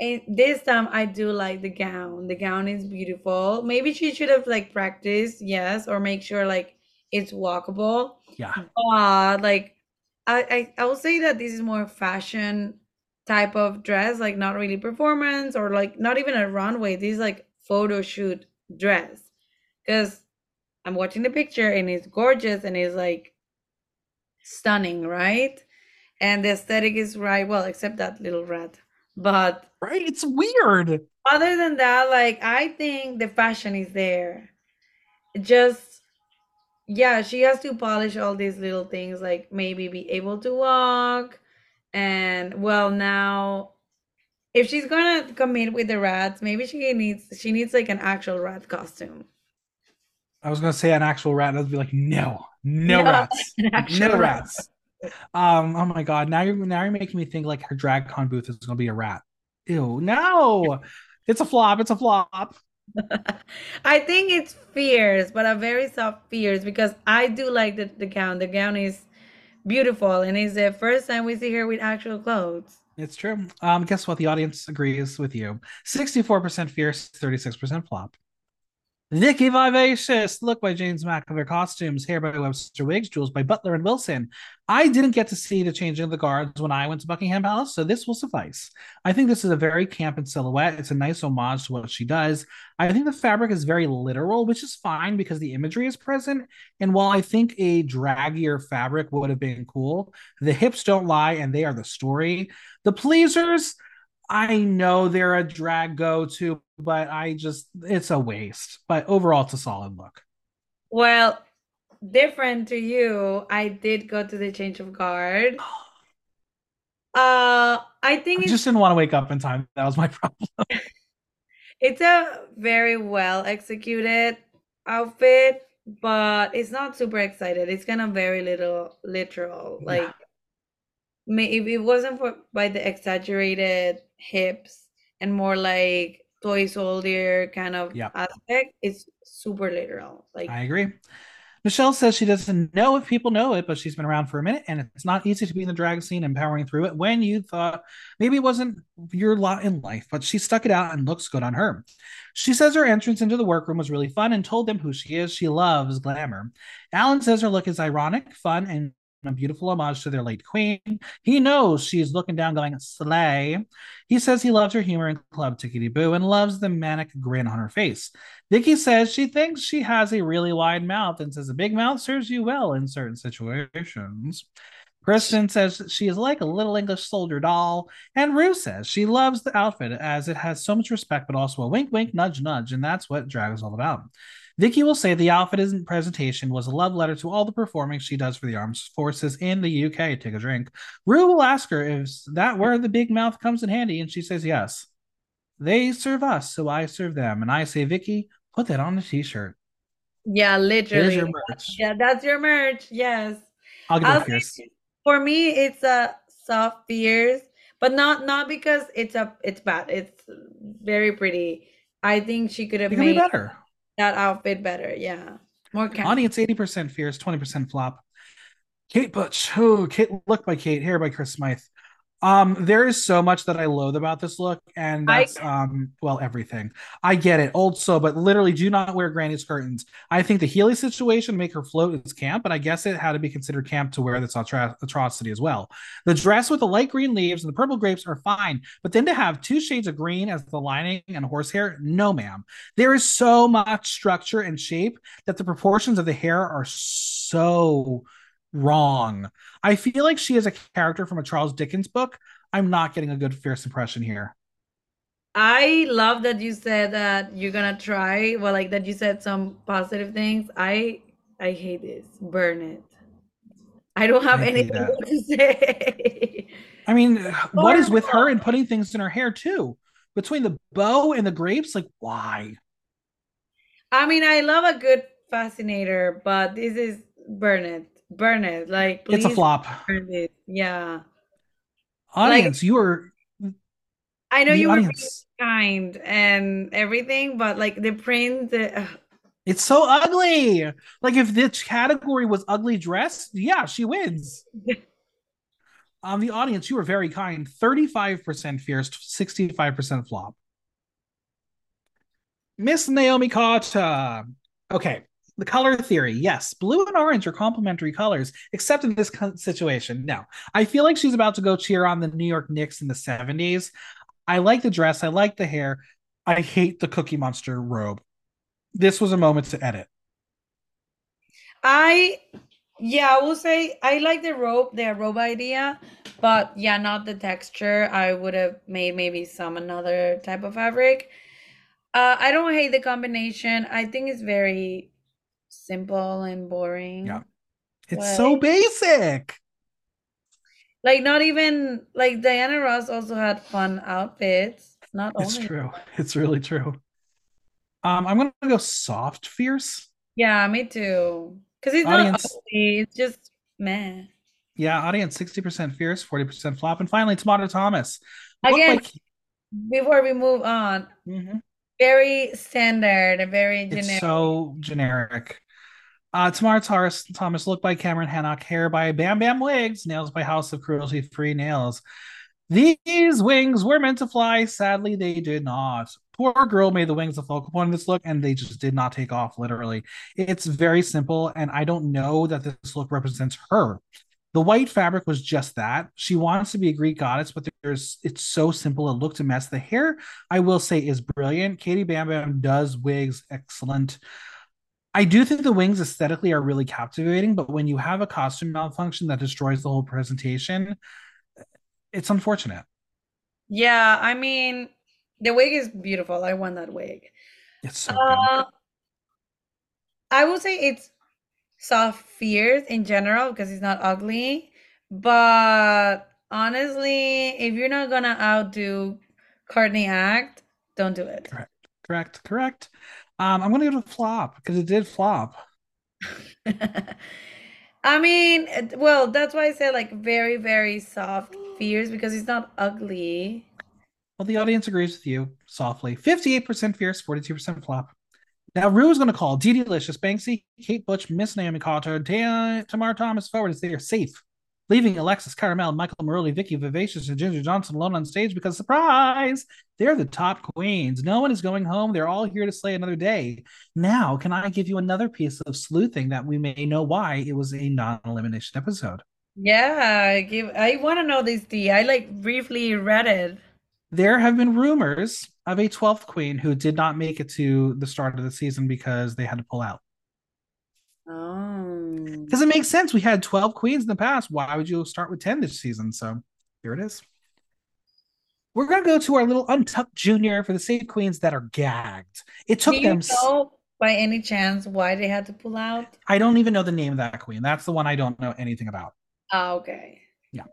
and this time I do like the gown. The gown is beautiful. Maybe she should have like practiced, yes, or make sure like it's walkable. Yeah. But like I, I I will say that this is more fashion type of dress, like not really performance or like not even a runway. This is like photo shoot dress. Because I'm watching the picture and it's gorgeous and it's like stunning, right? And the aesthetic is right. Well, except that little rat. But right, it's weird. Other than that, like I think the fashion is there. Just yeah, she has to polish all these little things, like maybe be able to walk. And well, now if she's gonna commit with the rats, maybe she needs she needs like an actual rat costume. I was gonna say an actual rat. And I'd be like, no, no, no rats, no rats um, oh my god, now you're now you're making me think like her drag con booth is gonna be a rat. Ew, no, it's a flop. It's a flop. I think it's fierce, but a very soft fierce because I do like the, the gown. The gown is beautiful and it's the first time we see her with actual clothes. It's true. Um, guess what? The audience agrees with you. 64% fierce, 36% flop. Vicki Vivacious, look by James McAvoy costumes, hair by Webster Wigs, jewels by Butler and Wilson. I didn't get to see the changing of the guards when I went to Buckingham Palace, so this will suffice. I think this is a very camp and silhouette. It's a nice homage to what she does. I think the fabric is very literal, which is fine because the imagery is present. And while I think a draggier fabric would have been cool, the hips don't lie and they are the story. The pleasers, I know they're a drag go to, but I just it's a waste. But overall, it's a solid look. Well, different to you, I did go to the change of guard. Uh, I think I just didn't want to wake up in time. That was my problem. it's a very well executed outfit, but it's not super excited. It's kind of very little literal. Like, yeah. If it wasn't for by the exaggerated hips and more like toy soldier kind of yep. aspect, it's super literal. Like I agree. Michelle says she doesn't know if people know it, but she's been around for a minute, and it's not easy to be in the drag scene and powering through it when you thought maybe it wasn't your lot in life, but she stuck it out and looks good on her. She says her entrance into the workroom was really fun and told them who she is. She loves glamour. Alan says her look is ironic, fun, and a beautiful homage to their late queen. He knows she's looking down, going, Slay. He says he loves her humor in Club Tickety Boo and loves the manic grin on her face. Vicki says she thinks she has a really wide mouth and says a big mouth serves you well in certain situations. Kristen says she is like a little English soldier doll, and Rue says she loves the outfit as it has so much respect, but also a wink, wink, nudge, nudge, and that's what drag is all about. Vicki will say the outfit in presentation was a love letter to all the performing she does for the armed forces in the UK. Take a drink. Rue will ask her if that where the big mouth comes in handy, and she says yes. They serve us, so I serve them. And I say, Vicki, put that on a t-shirt. Yeah, literally. Yeah, that's your merch. Yes. I'll give it fierce. For me, it's a soft fierce, but not not because it's a it's bad. It's very pretty. I think she could have made better that outfit better. Yeah. More camp. Audience 80% fierce, 20% flop. Kate Butch. Oh, Kate look by Kate, hair by Chris Smythe. Um, there is so much that I loathe about this look, and that's I, um, well, everything. I get it, old so, but literally, do not wear granny's curtains. I think the Healy situation make her float is camp, but I guess it had to be considered camp to wear this atro- atrocity as well. The dress with the light green leaves and the purple grapes are fine, but then to have two shades of green as the lining and horsehair, no, ma'am. There is so much structure and shape that the proportions of the hair are so wrong. I feel like she is a character from a Charles Dickens book. I'm not getting a good fierce impression here. I love that you said that you're gonna try. Well, like that you said some positive things. I I hate this. Burn it. I don't have I anything to say. I mean, what is with her and putting things in her hair too? Between the bow and the grapes, like why? I mean, I love a good fascinator, but this is burn it burn it. Like it's a flop. Burn it. Yeah. Audience, like, you are. I know you audience. were kind and everything, but like the print. The, it's so ugly. Like if this category was ugly dress, yeah, she wins. um, the audience, you were very kind. Thirty-five percent fierce, sixty-five percent flop. Miss Naomi Carter. Okay, the color theory, yes, blue and orange are complementary colors, except in this situation. No, I feel like she's about to go cheer on the New York Knicks in the 70s. I like the dress, I like the hair. I hate the Cookie Monster robe. This was a moment to edit. I, yeah, I will say I like the robe, the robe idea, but yeah, not the texture. I would have made maybe some another type of fabric. Uh, I don't hate the combination. I think it's very simple and boring. Yeah. It's way. so basic. Like not even like Diana Ross also had fun outfits. It's not It's true. It's really true. Um, I'm gonna go soft fierce. Yeah, me too. Because he's audience, not ugly, it's just meh. Yeah, audience 60% fierce, 40% flop. And finally, Tomara Thomas. Again, like... before we move on, mm-hmm. very standard, and very generic. It's so generic. Uh, Tomara Taurus, Thomas, look by Cameron Hannock, hair by Bam Bam Wigs, nails by House of Cruelty Free Nails. These wings were meant to fly. Sadly, they did not. poor girl made the wings the focal point of this look, and they just did not take off. Literally, it's very simple, and I don't know that this look represents her. The white fabric was just that. She wants to be a Greek goddess, but there's it's so simple. It looked a mess. The hair, I will say, is brilliant. Katie Bam Bam does wigs excellent. I do think the wings aesthetically are really captivating, but when you have a costume malfunction that destroys the whole presentation, it's unfortunate. Yeah, I mean, the wig is beautiful. I want that wig. It's so uh, good. I will say it's soft fears in general because it's not ugly. But honestly, if you're not gonna outdo Courtney Act, don't do it. Correct. Correct. Correct. Um, I'm gonna go to flop because it did flop. I mean, well, that's why I said like very, very soft fears because he's not ugly. Well, the audience agrees with you softly. 58% fierce, 42% flop. Now, Rue is going to call Dee Delicious, Banksie, Kate Butch, Miss Naomi Carter, Tomara Thomas forward as they are safe, leaving Alexis Cara Melle, Michael Marouli, Vicki Vivacious, and Ginger Johnson alone on stage because, surprise, they're the top queens. No one is going home. They're all here to slay another day. Now, can I give you another piece of sleuthing that we may know why it was a non elimination episode? Yeah, give. I want to know this, D. I like briefly read it there have been rumors of a 12th queen who did not make it to the start of the season because they had to pull out. Oh. Because it makes sense. We had 12 queens in the past. Why would you start with 10 this season? So here it is. We're going to go to our little Untucked Junior for the save queens that are gagged. It took Do them. Know by any chance why they had to pull out? I don't even know the name of that queen. That's the one I don't know anything about. Oh, okay. Yeah.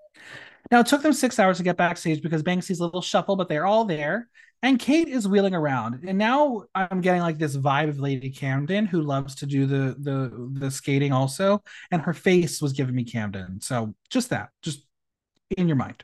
Now, it took them six hours to get backstage because Banksie's little shuffle, but they're all there. And Kate is wheeling around. And now I'm getting like this vibe of Lady Camden, who loves to do the the the skating also. And her face was giving me Camden. So just that, just in your mind.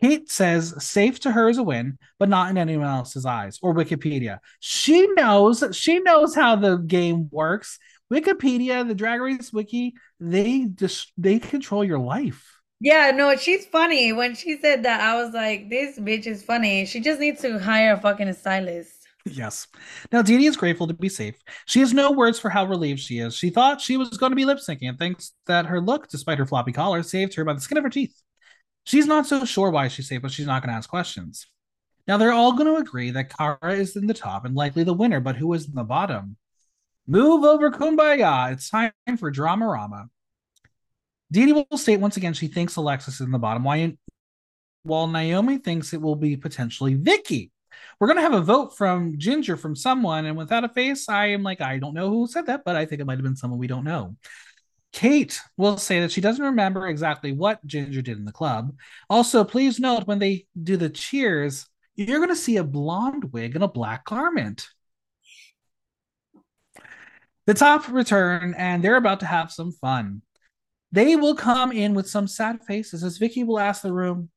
Kate says safe to her is a win, but not in anyone else's eyes or Wikipedia. She knows, she knows how the game works. Wikipedia, the Drag Race Wiki, they just they control your life. Yeah, no, she's funny. When she said that, I was like, this bitch is funny. She just needs to hire a fucking stylist. Yes. Now, Dee is grateful to be safe. She has no words for how relieved she is. She thought she was going to be lip syncing and thinks that her look, despite her floppy collar, saved her by the skin of her teeth. She's not so sure why she's safe, but she's not going to ask questions. Now, they're all going to agree that Cara is in the top and likely the winner, but who is in the bottom? Move over, Kumbaya. It's time for Drama Dee will state once again she thinks Alexis is in the bottom. Why? While Naomi thinks it will be potentially Vicki. We're gonna have a vote from Ginger from someone, and without a face, I am like, I don't know who said that, but I think it might have been someone we don't know. Kate will say that she doesn't remember exactly what Ginger did in the club. Also, please note when they do the cheers, you're going to see a blonde wig and a black garment. The top return, and they're about to have some fun. They will come in with some sad faces as Vicki will ask the room,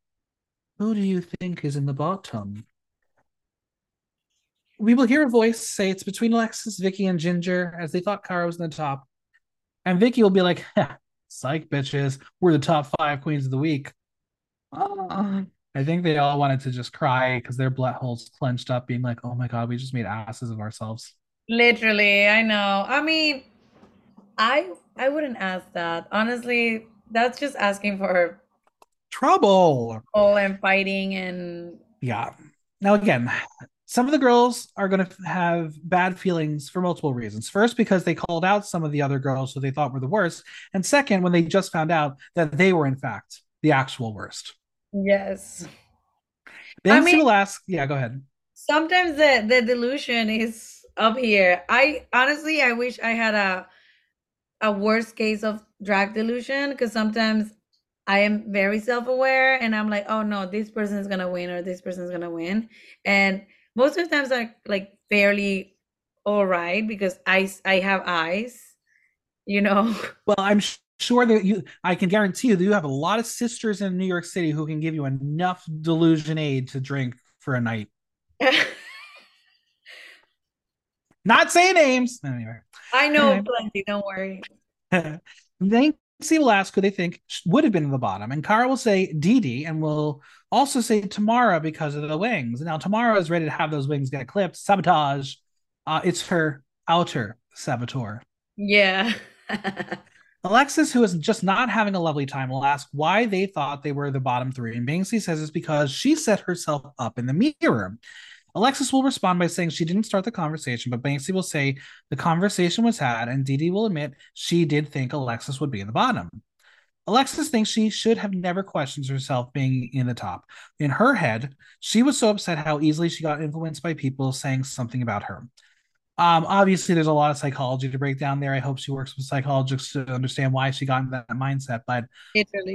Who do you think is in the bottom? We will hear a voice say it's between Alexis, Vicki, and Ginger as they thought Cara was in the top. And Vicki will be like, Psych, bitches. We're the top five queens of the week. Uh, I think they all wanted to just cry because their blood holes clenched up, being like, oh my God, we just made asses of ourselves. Literally, I know. I mean, I I wouldn't ask that. Honestly, that's just asking for trouble. Oh, and fighting and yeah. Now again, some of the girls are going to have bad feelings for multiple reasons. First, because they called out some of the other girls who they thought were the worst, and second, when they just found out that they were in fact the actual worst. Yes. Then I mean, will ask, yeah, go ahead. Sometimes the the delusion is up here. I honestly, I wish I had a a worst case of drag delusion because sometimes I am very self-aware and I'm like, oh no, this person is gonna win or this person is gonna win. And most of the times I like fairly all right because I I have eyes, you know. Well, I'm sure that you I can guarantee you that you have a lot of sisters in New York City who can give you enough delusion aid to drink for a night. Not say names. Anyway. I know plenty, don't worry. Banksie will ask who they think would have been in the bottom, and Cara will say Dee Dee, and will also say Tomara because of the wings. Now Tomara is ready to have those wings get clipped. Sabotage. Uh, it's her outer saboteur. Yeah. Alexis, who is just not having a lovely time, will ask why they thought they were the bottom three. And Banksie says it's because she set herself up in the mirror. Alexis will respond by saying she didn't start the conversation, but Banksie will say the conversation was had, and Dee Dee will admit she did think Alexis would be in the bottom. Alexis thinks she should have never questioned herself being in the top. In her head, she was so upset how easily she got influenced by people saying something about her. Um, obviously, there's a lot of psychology to break down there. I hope she works with psychologists to understand why she got into that mindset. But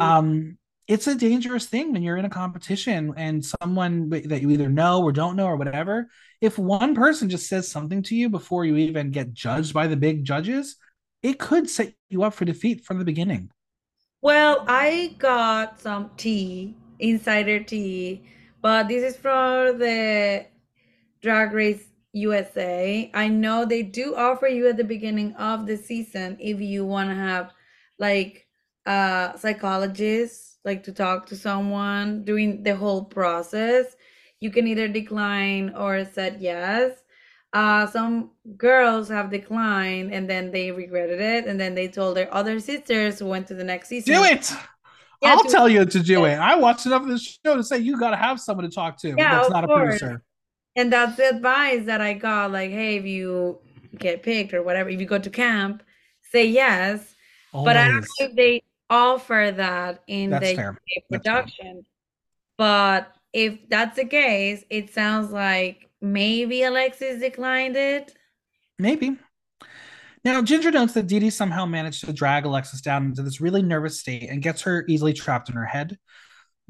um, it's a dangerous thing when you're in a competition and someone that you either know or don't know or whatever. If one person just says something to you before you even get judged by the big judges, it could set you up for defeat from the beginning. Well, I got some tea, insider tea, but this is from the Drag Race USA. I know they do offer you at the beginning of the season if you want to have like a psychologist, like to talk to someone during the whole process. You can either decline or said yes. Uh, some girls have declined and then they regretted it, and then they told their other sisters who went to the next season. Do it. Yeah, I'll tell you to do it. I watched enough of this show to say you got to have someone to talk to. Yeah, that's not course. a producer. And that's the advice that I got. Like, hey, if you get picked or whatever, if you go to camp, say yes. Always. But I don't know if they offer that in that's the fair. production. But if that's the case, it sounds like maybe Alexis declined it. Maybe. Now, Ginger notes that Dee Dee somehow managed to drag Alexis down into this really nervous state and gets her easily trapped in her head.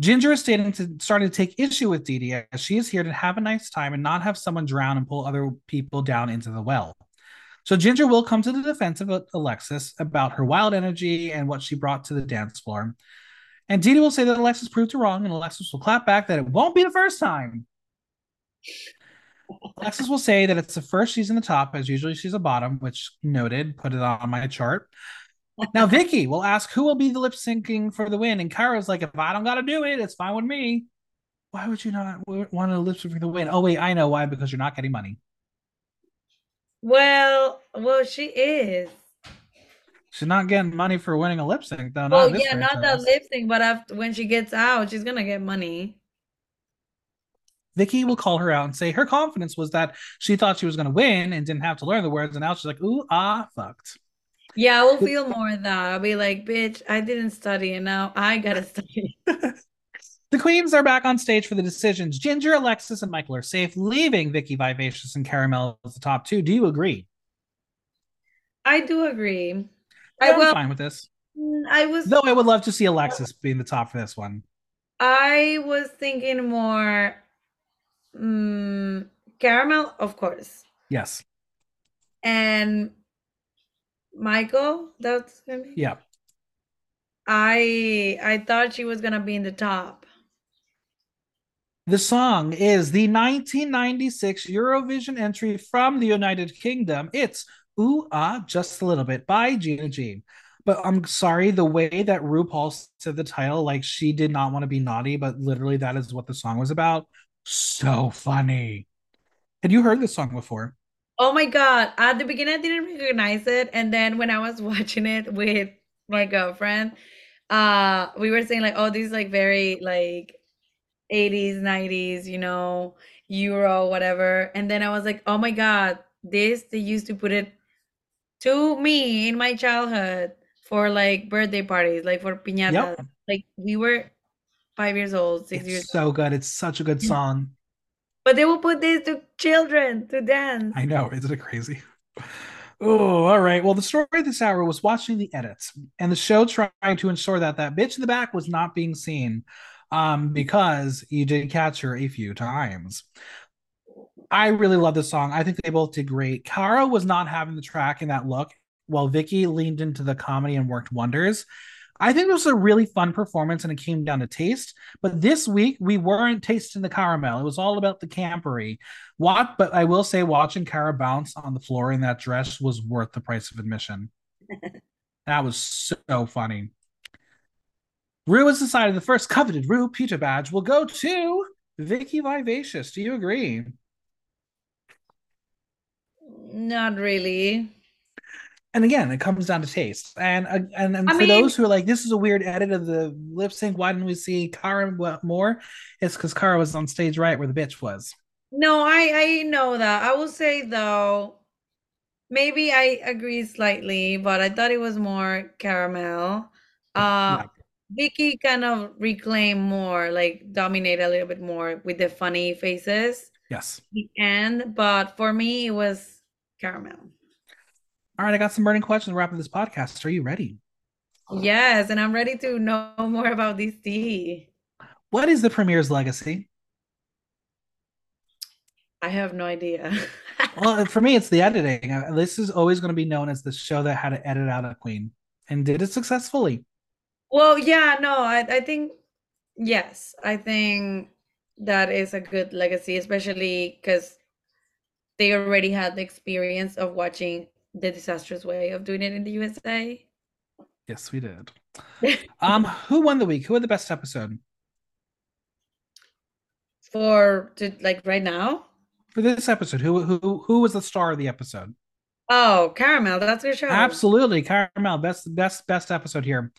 Ginger is starting to starting to take issue with Dee Dee as she is here to have a nice time and not have someone drown and pull other people down into the well. So Ginger will come to the defense of Alexis about her wild energy and what she brought to the dance floor. And Dee will say that Alexis proved her wrong, and Alexis will clap back that it won't be the first time. Alexis will say that it's the first she's in the top, as usually she's a bottom, which noted, put it on my chart. Now Vicki will ask who will be the lip syncing for the win, and Cara's like, if I don't got to do it, it's fine with me. Why would you not want to lip sync for the win? Oh wait, I know why because you're not getting money. Well, well, she is. She's not getting money for winning a lip sync, though. Well, yeah, not the lip sync, but after when she gets out, she's gonna get money. Vicki will call her out and say her confidence was that she thought she was going to win and didn't have to learn the words, and now she's like, "Ooh, ah, fucked." Yeah, I will feel more of that. I'll be like, bitch, I didn't study and now I gotta study. the queens are back on stage for the decisions. Ginger, Alexis, and Michael are safe, leaving Vicki Vivacious and Cara Melle as the top two. Do you agree? I do agree. Yeah, I am fine with this. I was though I would love to see Alexis being the top for this one. I was thinking more um, caramel, of course. Yes. And Michael, that's him. Yeah. I I thought she was gonna be in the top. The song is the 1996 Eurovision entry from the United Kingdom. It's Ooh Ah Just a Little Bit by Gina G. But I'm sorry, the way that RuPaul said the title, like she did not want to be naughty, but literally that is what the song was about. So funny. Had you heard this song before? Oh my god! At the beginning, I didn't recognize it, and then when I was watching it with my girlfriend, uh, we were saying like, "Oh, this is like very like 80s, 90s, you know, Euro, whatever." And then I was like, "Oh my god, this they used to put it to me in my childhood for like birthday parties, like for piñatas. Yep. Like we were five years old, six it's years. So good! It's such a good song. But they will put this to children to dance. I know, isn't it crazy? Oh, all right. Well, the story this hour was watching the edits and the show trying to ensure that that bitch in the back was not being seen um, because you did catch her a few times. I really love this song. I think they both did great. Cara was not having the track in that look, while Vicki leaned into the comedy and worked wonders. I think it was a really fun performance and it came down to taste. But this week we weren't tasting the caramel. It was all about the campery. What but I will say watching Cara bounce on the floor in that dress was worth the price of admission. That was so funny. Rue has decided the first coveted RuPeter badge will go to Vicki Vivacious. Do you agree? Not really. And again, it comes down to taste. And uh, and, and for mean, those who are like, this is a weird edit of the lip sync. Why didn't we see Cara more? It's because Cara was on stage right where the bitch was. No, I I know that. I will say though, maybe I agree slightly, but I thought it was more caramel. Uh, Vicki kind of reclaim more, like dominate a little bit more with the funny faces. Yes. The end, but for me, it was caramel. All right, I got some burning questions wrapping this podcast. Are you ready? Yes, and I'm ready to know more about this tea. What is the premier's legacy? I have no idea. well, for me, it's the editing. Uh, this is always going to be known as the show that had to edit out a queen and did it successfully. Well, yeah, no, I, I think yes, I think that is a good legacy, especially because they already had the experience of watching the disastrous way of doing it in the USA. Yes, we did. um, who won the week? Who had the best episode? For to like right now? For this episode, who who who was the star of the episode? Oh, Cara Melle, that's your show. Absolutely, Cara Melle, best best best episode here.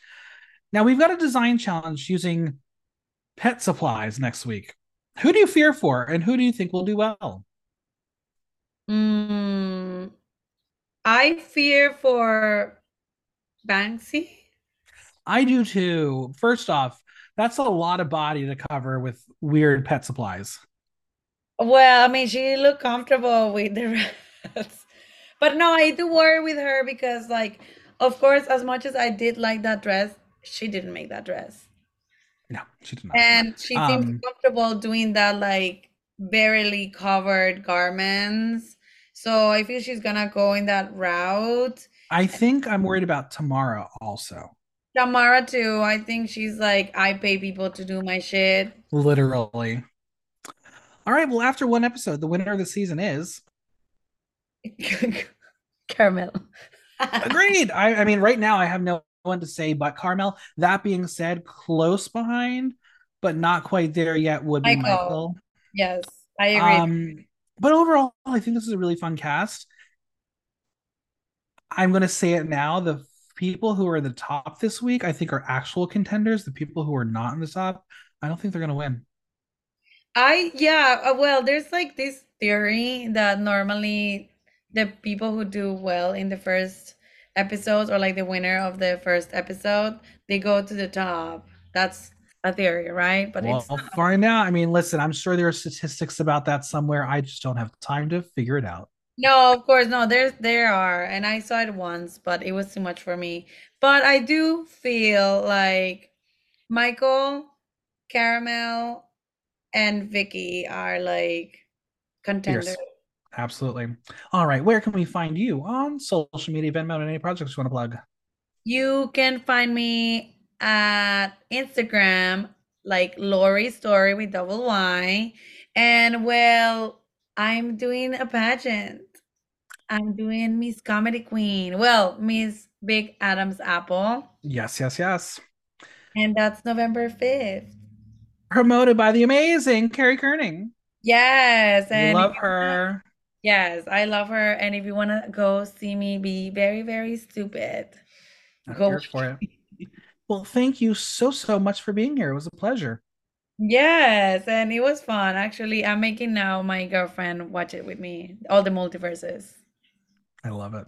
Now we've got a design challenge using pet supplies next week. Who do you fear for, and who do you think will do well? Mm, I fear for Banksie. I do too. First off, that's a lot of body to cover with weird pet supplies. Well, I mean, she looked comfortable with the rest. But no, I do worry with her because, like, of course, as much as I did like that dress, she didn't make that dress. No, she did not. And she um, comfortable doing that like barely covered garments. So I feel she's gonna go in that route. I think I'm worried about Tomara also. Tomara too. I think she's like, I pay people to do my shit. Literally. All right. Well, after one episode, the winner of the season is Cara Melle. Agreed. I, I mean, right now I have no one to say but Cara Melle. That being said, close behind, but not quite there yet would be Michael. Michael. Yes, I agree. Um, but overall, I think this is a really fun cast. I'm going to say it now. The people who are in the top this week, I think, are actual contenders. The people who are not in the top, I don't think they're going to win. I, yeah, uh, well, there's like this theory that normally the people who do well in the first episodes or like the winner of the first episode, they go to the top. That's a theory, right? But well, it's find out. I mean, listen, I'm sure there are statistics about that somewhere. I just don't have time to figure it out. No, of course, no. There, there are, and I saw it once, but it was too much for me. But I do feel like Michael, Cara Melle, and Vicki are like contenders. Absolutely. All right. Where can we find you on social media, Venmo, and any projects you want to plug? You can find me at Instagram, like Lori Story with double Y. And well, I'm doing a pageant. I'm doing Miss Comedy Queen. Well, Miss Big Adam's Apple. Yes, yes, yes. And that's November 5th. Promoted by the amazing Carrie Kerning. Yes. And love her. Yes, I love her. And if you want to go see me be very, very stupid, I'm go here for it. well, thank you so, so much for being here. It was a pleasure. Yes, and it was fun. Actually, I'm making now my girlfriend watch it with me, all the multiverses. I love it.